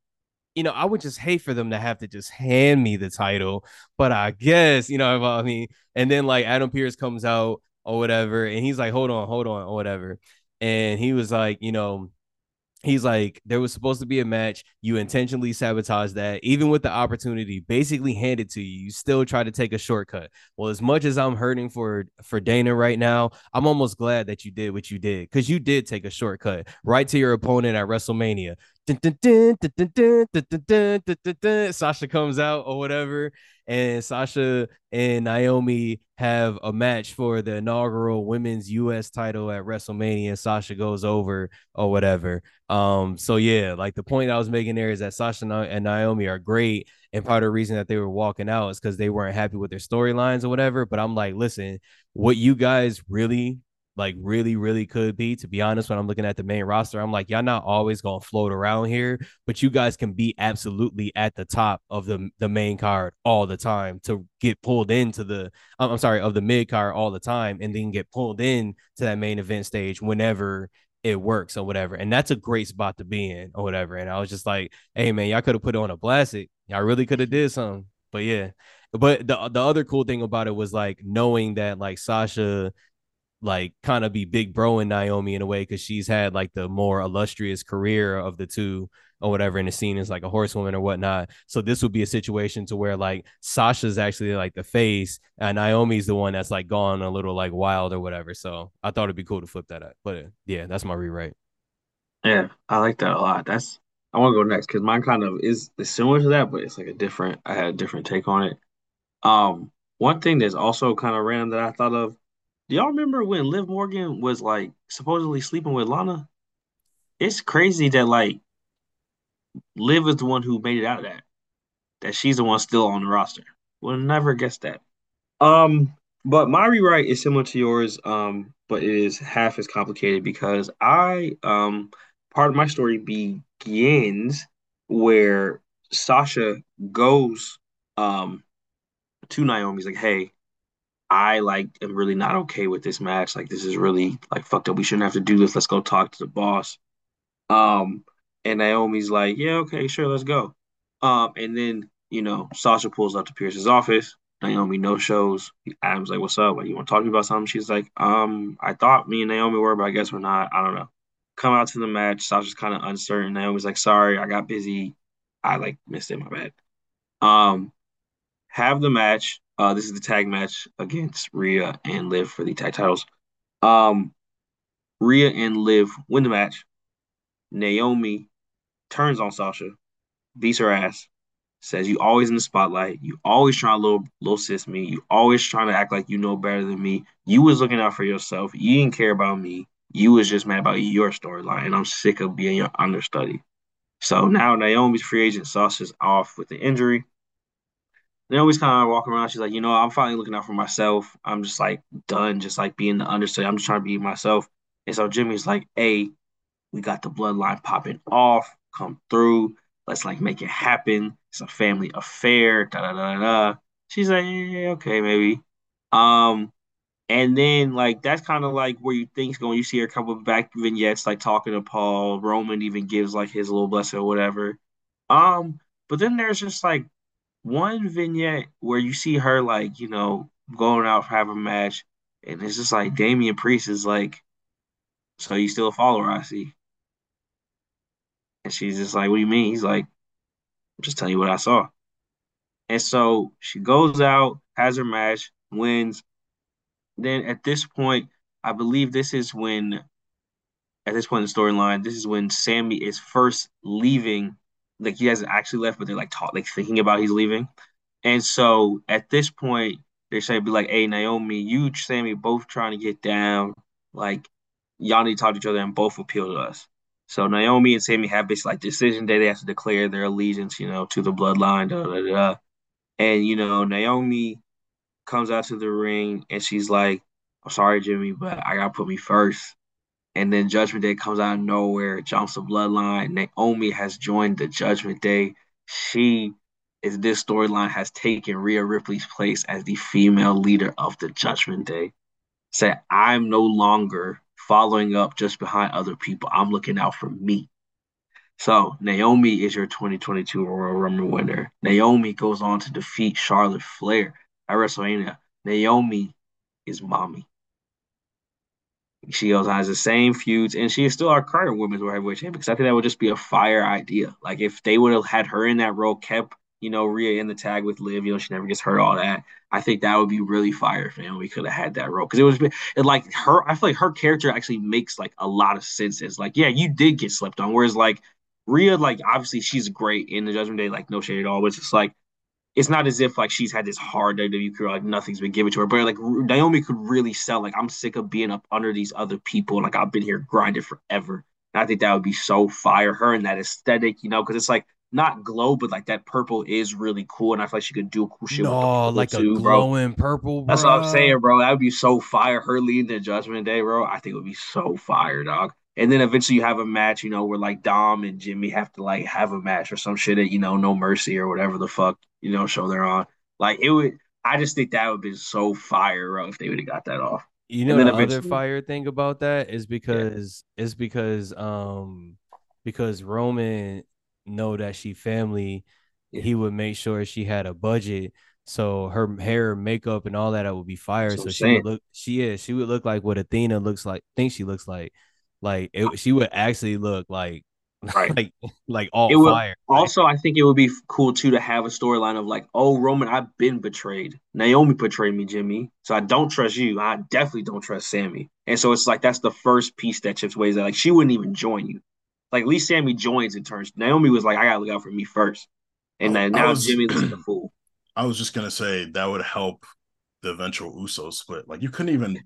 you know, I would just hate for them to have to just hand me the title. But I guess, you know, I mean, and then like Adam Pearce comes out or whatever, and he's like, hold on, hold on, or whatever. And he was like, you know, he's like there was supposed to be a match. You intentionally sabotage that. Even with the opportunity basically handed to you. You still try to take a shortcut. Well as much as i'm hurting for for dana right now i'm almost glad that you did what you did because you did take a shortcut right to your opponent at wrestlemania Sasha comes out or whatever, and Sasha and Naomi have a match for the inaugural women's US title at WrestleMania. Sasha goes over or whatever. Um, so yeah, like the point I was making there is that Sasha and Naomi are great, and part of the reason that they were walking out is because they weren't happy with their storylines or whatever. But I'm like, listen, what you guys really like really, really could be. To be honest, when I'm looking at the main roster, I'm like, y'all not always gonna float around here, but you guys can be absolutely at the top of the the main card all the time to get pulled into the uh, I'm sorry of the mid card all the time, and then get pulled in to that main event stage whenever it works or whatever. And that's a great spot to be in or whatever. And I was just like, hey man, y'all could have put on a blasted. Y'all really could have did something. But yeah. But the the other cool thing about it was like knowing that like Sasha like kind of be big bro in Naomi in a way because she's had like the more illustrious career of the two or whatever in the scene as like a horsewoman or whatnot. So this would be a situation to where like Sasha's actually like the face and Naomi's the one that's like gone a little like wild or whatever. So I thought it'd be cool to flip that up. But uh, yeah, that's my rewrite. Yeah, I like that a lot. That's I want to go next because mine kind of is, is similar to that, but it's like a different. I had a different take on it. Um, one thing that's also kind of random that I thought of do y'all remember when Liv Morgan was like supposedly sleeping with Lana? It's crazy that like Liv is the one who made it out of that. That she's the one still on the roster. Would never guess that. Um, but my rewrite is similar to yours, um, but it is half as complicated because I um part of my story begins where Sasha goes um to Naomi's like, hey, I like am really not okay with this match. Like this is really like fucked up. We shouldn't have to do this. Let's go talk to the boss. Um, and Naomi's like, yeah, okay, sure, let's go. Um, and then you know Sasha pulls up to Pearce's office. Naomi no shows. Adam's like, what's up? Like, you want to talk to me about something? She's like, um, I thought me and Naomi were, but I guess we're not. I don't know. Come out to the match. Sasha's kind of uncertain. Naomi's like, sorry, I got busy. I like missed it. My bad. Um, have the match. Uh, this is the tag match against Rhea and Liv for the tag titles. Um, Rhea and Liv win the match. Naomi turns on Sasha, beats her ass, says you always in the spotlight. You always trying to little little sis me. You always trying to act like you know better than me. You was looking out for yourself. You didn't care about me. You was just mad about your storyline, and I'm sick of being your understudy. So now Naomi's free agent is off with the injury. Naomi's kind of walking around. She's like, you know, I'm finally looking out for myself. I'm just like done, just like being the understudy. I'm just trying to be myself. And so Jimmy's like, hey, we got the bloodline popping off. Come through. Let's like make it happen. It's a family affair. Da da da da. She's like, okay, maybe. Um, and then like that's kind of like where you think's going. You see her couple of back vignettes like talking to Paul. Roman even gives like his little blessing or whatever. Um, but then there's just like one vignette where you see her like, you know, going out for have a match, and it's just like Damian Priest is like, So you still a follower, I see. And she's just like, What do you mean? He's like, I'm just telling you what I saw. And so she goes out, has her match, wins, then at this point, I believe this is when, at this point in the storyline, this is when Sami is first leaving. Like he hasn't actually left, but they're like talk, like thinking about he's leaving. And so at this point, they're saying, "Be like, hey, Naomi, you, Sami, both trying to get down. Like, y'all need to talk to each other and both appeal to us." So Naomi and Sami have this like decision day. They have to declare their allegiance, you know, to the bloodline. Da, da, da. And you know, Naomi comes out to the ring and she's like, I'm sorry, Jimmy, but I gotta put me first. And then Judgment Day comes out of nowhere, jumps the bloodline. Naomi has joined the Judgment Day. She is this storyline has taken Rhea Ripley's place as the female leader of the Judgment Day. Said, I'm no longer following up just behind other people. I'm looking out for me. So Naomi is your 2022 Royal Rumble winner. Naomi goes on to defeat Charlotte Flair at WrestleMania. Naomi is mommy. She also has the same feuds, and she is still our current women's world heavyweight champion. Because I think that would just be a fire idea. Like if they would have had her in that role, kept you know Rhea in the tag with Liv, you know she never gets hurt, all that. I think that would be really fire if We could have had that role because it was it, like her. I feel like her character actually makes like a lot of sense. It's like yeah, you did get slept on, whereas like Rhea, like obviously she's great in the Judgment Day, like no shade at all, but it's just like it's not as if like she's had this hard WWE career, like nothing's been given to her. But like Naomi could really sell. Like I'm sick of being up under these other people. Like I've been here grinding forever. And I think that would be so fire. Her and that aesthetic, you know, because it's like not glow, but like that purple is really cool, and I feel like she could do a cool shit. No, like too, a glowing bro. purple. Bro. That's what I'm saying, bro. That would be so fire. Her leading the Judgment Day, bro. I think it would be so fire, dog. And then eventually you have a match, you know, where like Dom and Jimmy have to like have a match or some shit at you know No Mercy or whatever the fuck you know show they're on. Like it would. I just think that would be so fire, bro, if they would have got that off. You know, the other fire thing about that is because yeah. is because um because Roman know that she family, yeah. he would make sure she had a budget. So her hair, makeup, and all that, that would be fire. so she would look, she is, she would look like what Athena looks like. Think she looks like, like it, uh, she would actually look like Right. like like all it would, fire. Also, I think it would be cool too to have a storyline of like, oh Roman, I've been betrayed. Naomi betrayed me, Jimmy. So I don't trust you. I definitely don't trust Sami. And so it's like that's the first piece that chips away. That like she wouldn't even join you. Like at least Sami joins and turns. Naomi was like, I gotta look out for me first. And oh, then now was, Jimmy looks like a fool. I was just gonna say that would help the eventual Uso split. Like you couldn't even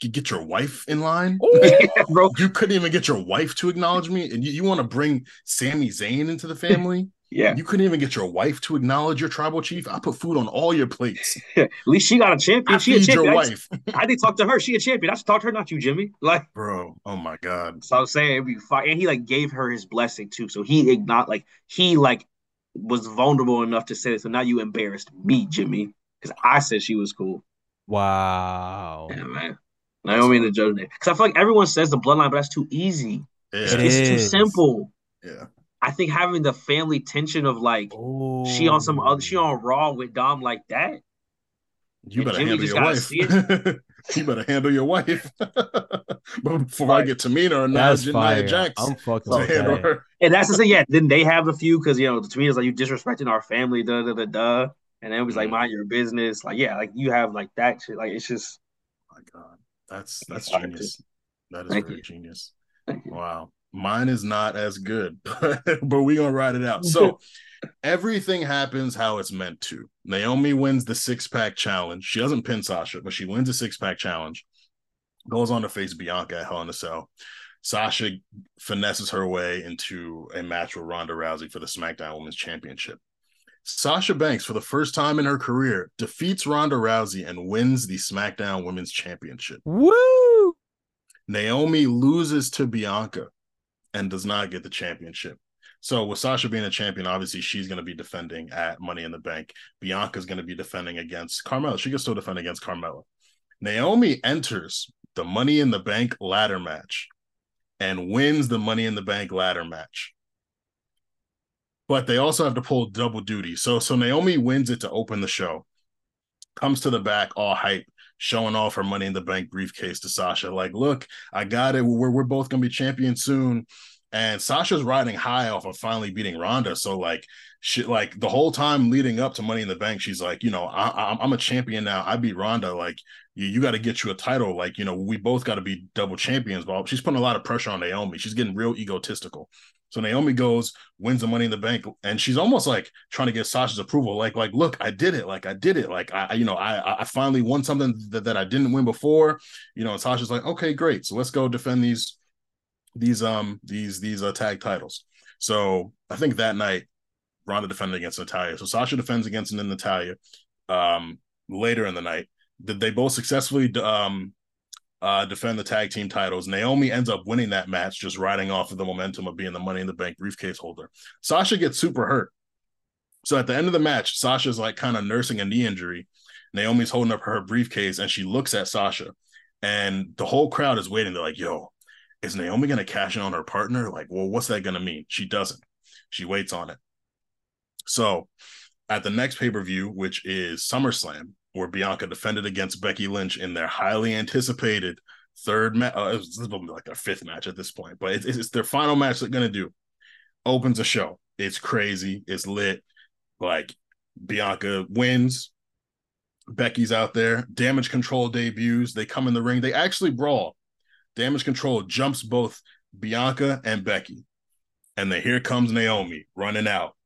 get your wife in line, bro. You couldn't even get your wife to acknowledge me, and you, you want to bring Sami Zayn into the family. yeah, you couldn't even get your wife to acknowledge your tribal chief. I put food on all your plates. At least she got a champion. I she a champion. Your wife. I, did talk to her. She a champion. I should talk to her, not you, Jimmy. Like, bro. Oh my god. So I was saying it'd be fine, and he like gave her his blessing too. So he not like he like was vulnerable enough to say it. So now you embarrassed me, Jimmy, because I said she was cool. Wow. Yeah, man. Naomi and the Judgment Because I feel like everyone says the bloodline, but that's too easy. Yeah. It's, it's too simple. Yeah. I think having the family tension of like Ooh. she on some other she on Raw with Dom like that. You better handle your wife. you better handle your wife. but before like, I get Tamina or Nia Jax, I'm fucking handle her. And that's the thing. Yeah, then they have a few because you know the Tamina's like you disrespecting our family. Da da da da. And then it was like mm. mind your business. Like yeah, like you have like that shit. Like it's just. Oh my God. That's that's genius. That is Thank very you. genius. Wow. Mine is not as good, but, but we gonna ride it out. So everything happens how it's meant to. Naomi wins the six pack challenge. She doesn't pin Sasha, but she wins a six pack challenge. Goes on to face Bianca at Hell in a Cell. Sasha finesses her way into a match with Ronda Rousey for the SmackDown Women's Championship. Sasha Banks, for the first time in her career, defeats Ronda Rousey and wins the SmackDown Women's Championship. Woo! Naomi loses to Bianca and does not get the championship. So with Sasha being a champion, obviously she's going to be defending at Money in the Bank. Bianca's going to be defending against Carmella. She can still defend against Carmella. Naomi enters the Money in the Bank ladder match and wins the Money in the Bank ladder match. But they also have to pull double duty. So so Naomi wins it to open the show. Comes to the back all hype, showing off her Money in the Bank briefcase to Sasha. Like, look, I got it. We're we're both gonna be champions soon. And Sasha's riding high off of finally beating Ronda. So like she like the whole time leading up to Money in the Bank, she's like, you know, I I, am a champion now. I beat Ronda. Like you, you got to get you a title. Like you know, we both got to be double champions. But she's putting a lot of pressure on Naomi. She's getting real egotistical. So Naomi goes, wins the Money in the Bank, and she's almost like trying to get Sasha's approval. Like, like, look, I did it. Like, I did it. Like, I, you know, I, I finally won something that, that I didn't win before. You know, and Sasha's like, okay, great. So let's go defend these, these, um, these, these uh, tag titles. So I think that night, Ronda defended against Natalya. So Sasha defends against Natalya. Um, later in the night, did they both successfully um uh, defend the tag team titles. Naomi ends up winning that match, just riding off of the momentum of being the Money in the Bank briefcase holder. Sasha gets super hurt. So at the end of the match, Sasha's like kind of nursing a knee injury. Naomi's holding up her briefcase and she looks at Sasha, and the whole crowd is waiting. They're like, yo, is Naomi going to cash in on her partner? Like, well, what's that going to mean? She doesn't. She waits on it. So at the next pay per view, which is SummerSlam, where Bianca defended against Becky Lynch in their highly anticipated third match. Uh, this is like their fifth match at this point, but it's, it's their final match they're gonna do. Opens a show. It's crazy. It's lit. Like Bianca wins. Becky's out there. Damage Control debuts. They come in the ring. They actually brawl. Damage Control jumps both Bianca and Becky. And then here comes Naomi running out,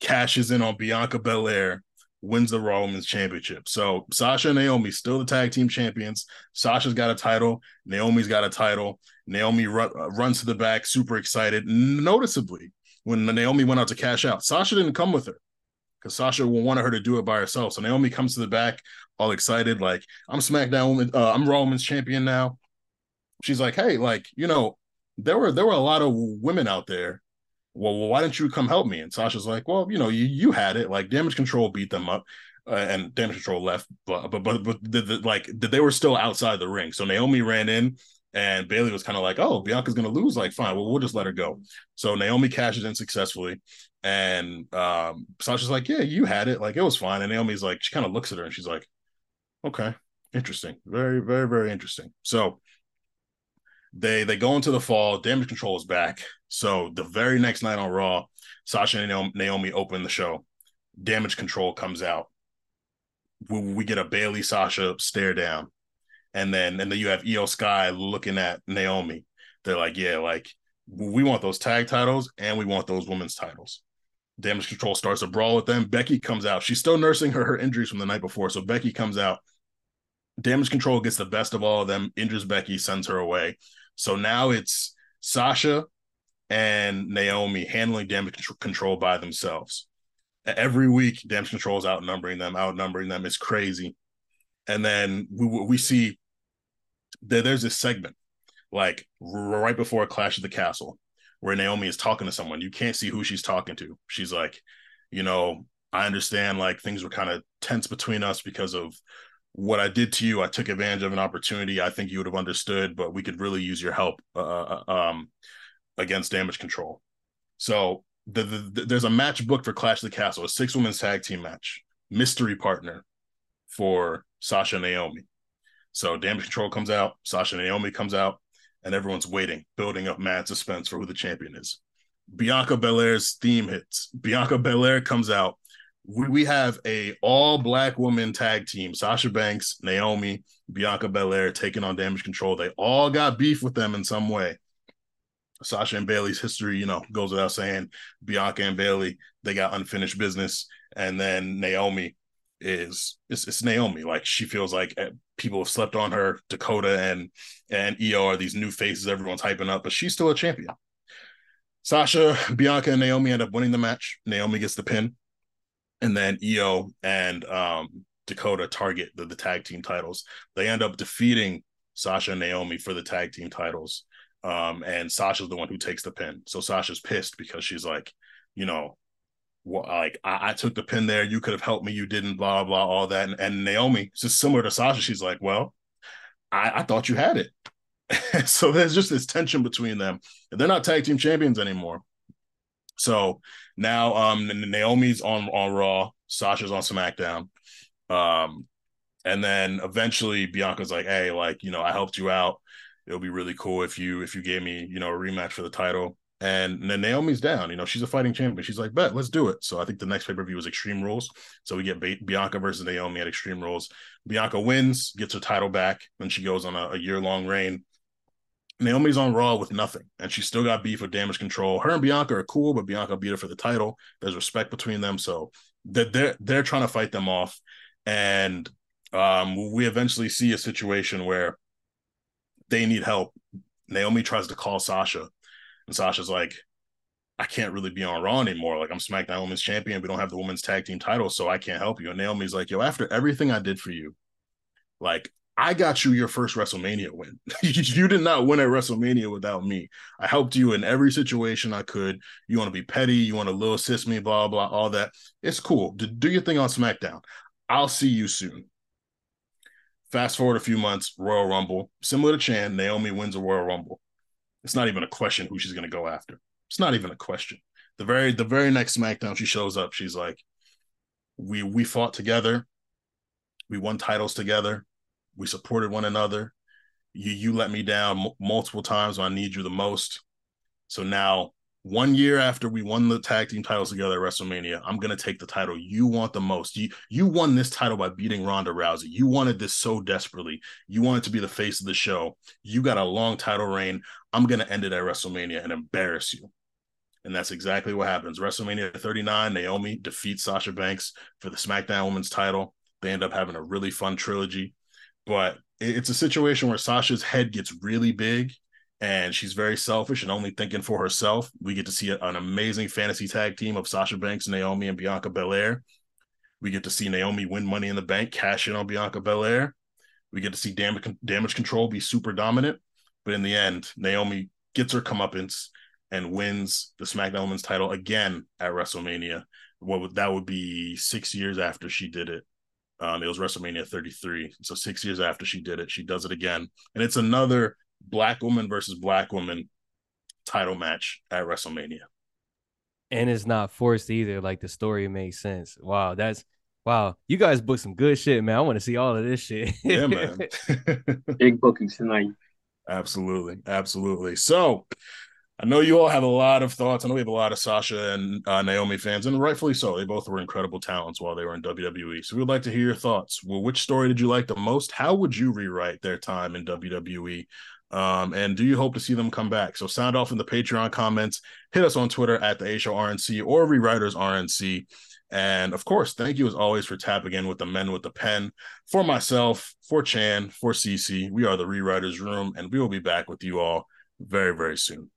cashes in on Bianca Belair, wins the Raw Women's Championship. So Sasha and Naomi still the tag team champions. Sasha's got a title. Naomi's got a title. Naomi run, uh, runs to the back, super excited. Noticeably, when Naomi went out to cash out, Sasha didn't come with her because Sasha wanted her to do it by herself. So Naomi comes to the back, all excited, like I'm SmackDown Woman, uh, I'm Raw Women's Champion now. She's like, hey, like you know, there were there were a lot of women out there well, well, why didn't you come help me? And Sasha's like, well, you know, you, you had it. Like damage control beat them up. Uh, and damage control left, but but but, but the, the, like they were still outside the ring. So Naomi ran in, and Bayley was kind of like, "Oh, Bianca's gonna lose. Like, fine, well, we'll just let her go." So Naomi cashes in successfully, and um, Sasha's like, "Yeah, you had it. Like, it was fine." And Naomi's like, she kind of looks at her and she's like, "Okay, interesting, very, very, very interesting." So they they go into the fall. Damage control is back. So the very next night on Raw, Sasha and Naomi open the show. Damage control comes out. We, we get a Bayley Sasha stare down, and then and then you have Iyo Sky looking at Naomi. They're like, yeah, like we want those tag titles and we want those women's titles. Damage control starts a brawl with them. Becky comes out. She's still nursing her, her injuries from the night before. So Becky comes out. Damage control gets the best of all of them, injures Becky, sends her away. So now it's Sasha and Naomi handling damage control by themselves. Every week, damage control is outnumbering them, outnumbering them. It's crazy. And then we we see that there's this segment like right before a Clash of the Castle where Naomi is talking to someone. You can't see who she's talking to. She's like, you know, I understand like things were kind of tense between us because of what I did to you, I took advantage of an opportunity. I think you would have understood, but we could really use your help uh, uh, uh um, against damage control. So the, the, there's a match booked for Clash of the Castle, a six women's tag team match, mystery partner for Sasha Naomi. So damage control comes out, Sasha Naomi comes out, and everyone's waiting, building up mad suspense for who the champion is. Bianca Belair's theme hits. Bianca Belair comes out we, we have a all black woman tag team sasha banks naomi bianca belair taking on damage control they all got beef with them in some way Sasha and bayley's history, you know, goes without saying. Bianca and bayley they got unfinished business, and then Naomi is it's, it's Naomi. Like she feels like eh, people have slept on her. Dakota and and are these new faces everyone's hyping up, but she's still a champion. Sasha, Bianca, and Naomi end up winning the match. Naomi gets the pin, and then Iyo and um, Dakota target the, the tag team titles. They end up defeating Sasha and Naomi for the tag team titles. Um, and Sasha's the one who takes the pin. So Sasha's pissed because she's like, you know, well, like I, I, took the pin there. You could have helped me. You didn't. Blah blah. All that. And, and Naomi, just similar to Sasha, she's like, well, I, I thought you had it. so there's just this tension between them. And they're not tag team champions anymore. So now um Naomi's on on Raw, Sasha's on SmackDown. Um and then eventually Bianca's like, "Hey, like, you know, I helped you out. It'll be really cool if you if you gave me, you know, a rematch for the title." And then Naomi's down. You know, she's a fighting champion. She's like, bet, let's do it. So I think the next pay per view is Extreme Rules. So we get Bianca versus Naomi at Extreme Rules. Bianca wins, gets her title back. Then she goes on a, a year long reign. Naomi's on Raw with nothing, and she still got beef with Damage Control. Her and Bianca are cool, but Bianca beat her for the title. There's respect between them, so they're they're, they're trying to fight them off. And um, we eventually see a situation where they need help. Naomi tries to call Sasha and Sasha's like, I can't really be on Raw anymore. Like I'm SmackDown Women's Champion. We don't have the women's tag team title, so I can't help you. And Naomi's like, yo, after everything I did for you, like I got you your first WrestleMania win. you did not win at WrestleMania without me. I helped you in every situation I could. You want to be petty, you want to little assist me, blah, blah, all that. It's cool. Do your thing on SmackDown. I'll see you soon. Fast forward a few months, Royal Rumble. Similar to Chan, Naomi wins a Royal Rumble. It's not even a question who she's going to go after. It's not even a question. The very the very next SmackDown she shows up, she's like, "We we fought together, we won titles together, we supported one another. You you let me down m- multiple times when I need you the most. So now one year after we won the tag team titles together at WrestleMania, I'm gonna take the title you want the most. You you won this title by beating Ronda Rousey. You wanted this so desperately. You wanted to be the face of the show. You got a long title reign. I'm gonna end it at WrestleMania and embarrass you. And that's exactly what happens. WrestleMania 39, Naomi defeats Sasha Banks for the SmackDown Women's title. They end up having a really fun trilogy, but it's a situation where Sasha's head gets really big and she's very selfish and only thinking for herself. We get to see an amazing fantasy tag team of Sasha Banks, Naomi, and Bianca Belair. We get to see Naomi win Money in the Bank, cash in on Bianca Belair. We get to see damage damage control be super dominant, but in the end, Naomi gets her comeuppance and wins the SmackDown Women's title again at WrestleMania. What would that would be six years after she did it. Um, it was WrestleMania 33. So six years after she did it, she does it again, and it's another black woman versus black woman title match at WrestleMania. And it's not forced either. Like the story makes sense. Wow, that's wow. You guys booked some good shit, man. I want to see all of this shit. yeah, man. Big bookings tonight. Absolutely, absolutely. So I know you all have a lot of thoughts. I know we have a lot of Sasha and uh, Naomi fans, and rightfully so. They both were incredible talents while they were in WWE. So we'd like to hear your thoughts. Well, which story did you like the most? How would you rewrite their time in WWE? Um, and do you hope to see them come back? So sound off in the Patreon comments. Hit us on Twitter at the Show RNC or Rewriters RNC. And of course, thank you as always for tapping in with the men with the pen. For myself, for Chan, for CC, we are the Rewriters Room, and we will be back with you all very, very soon.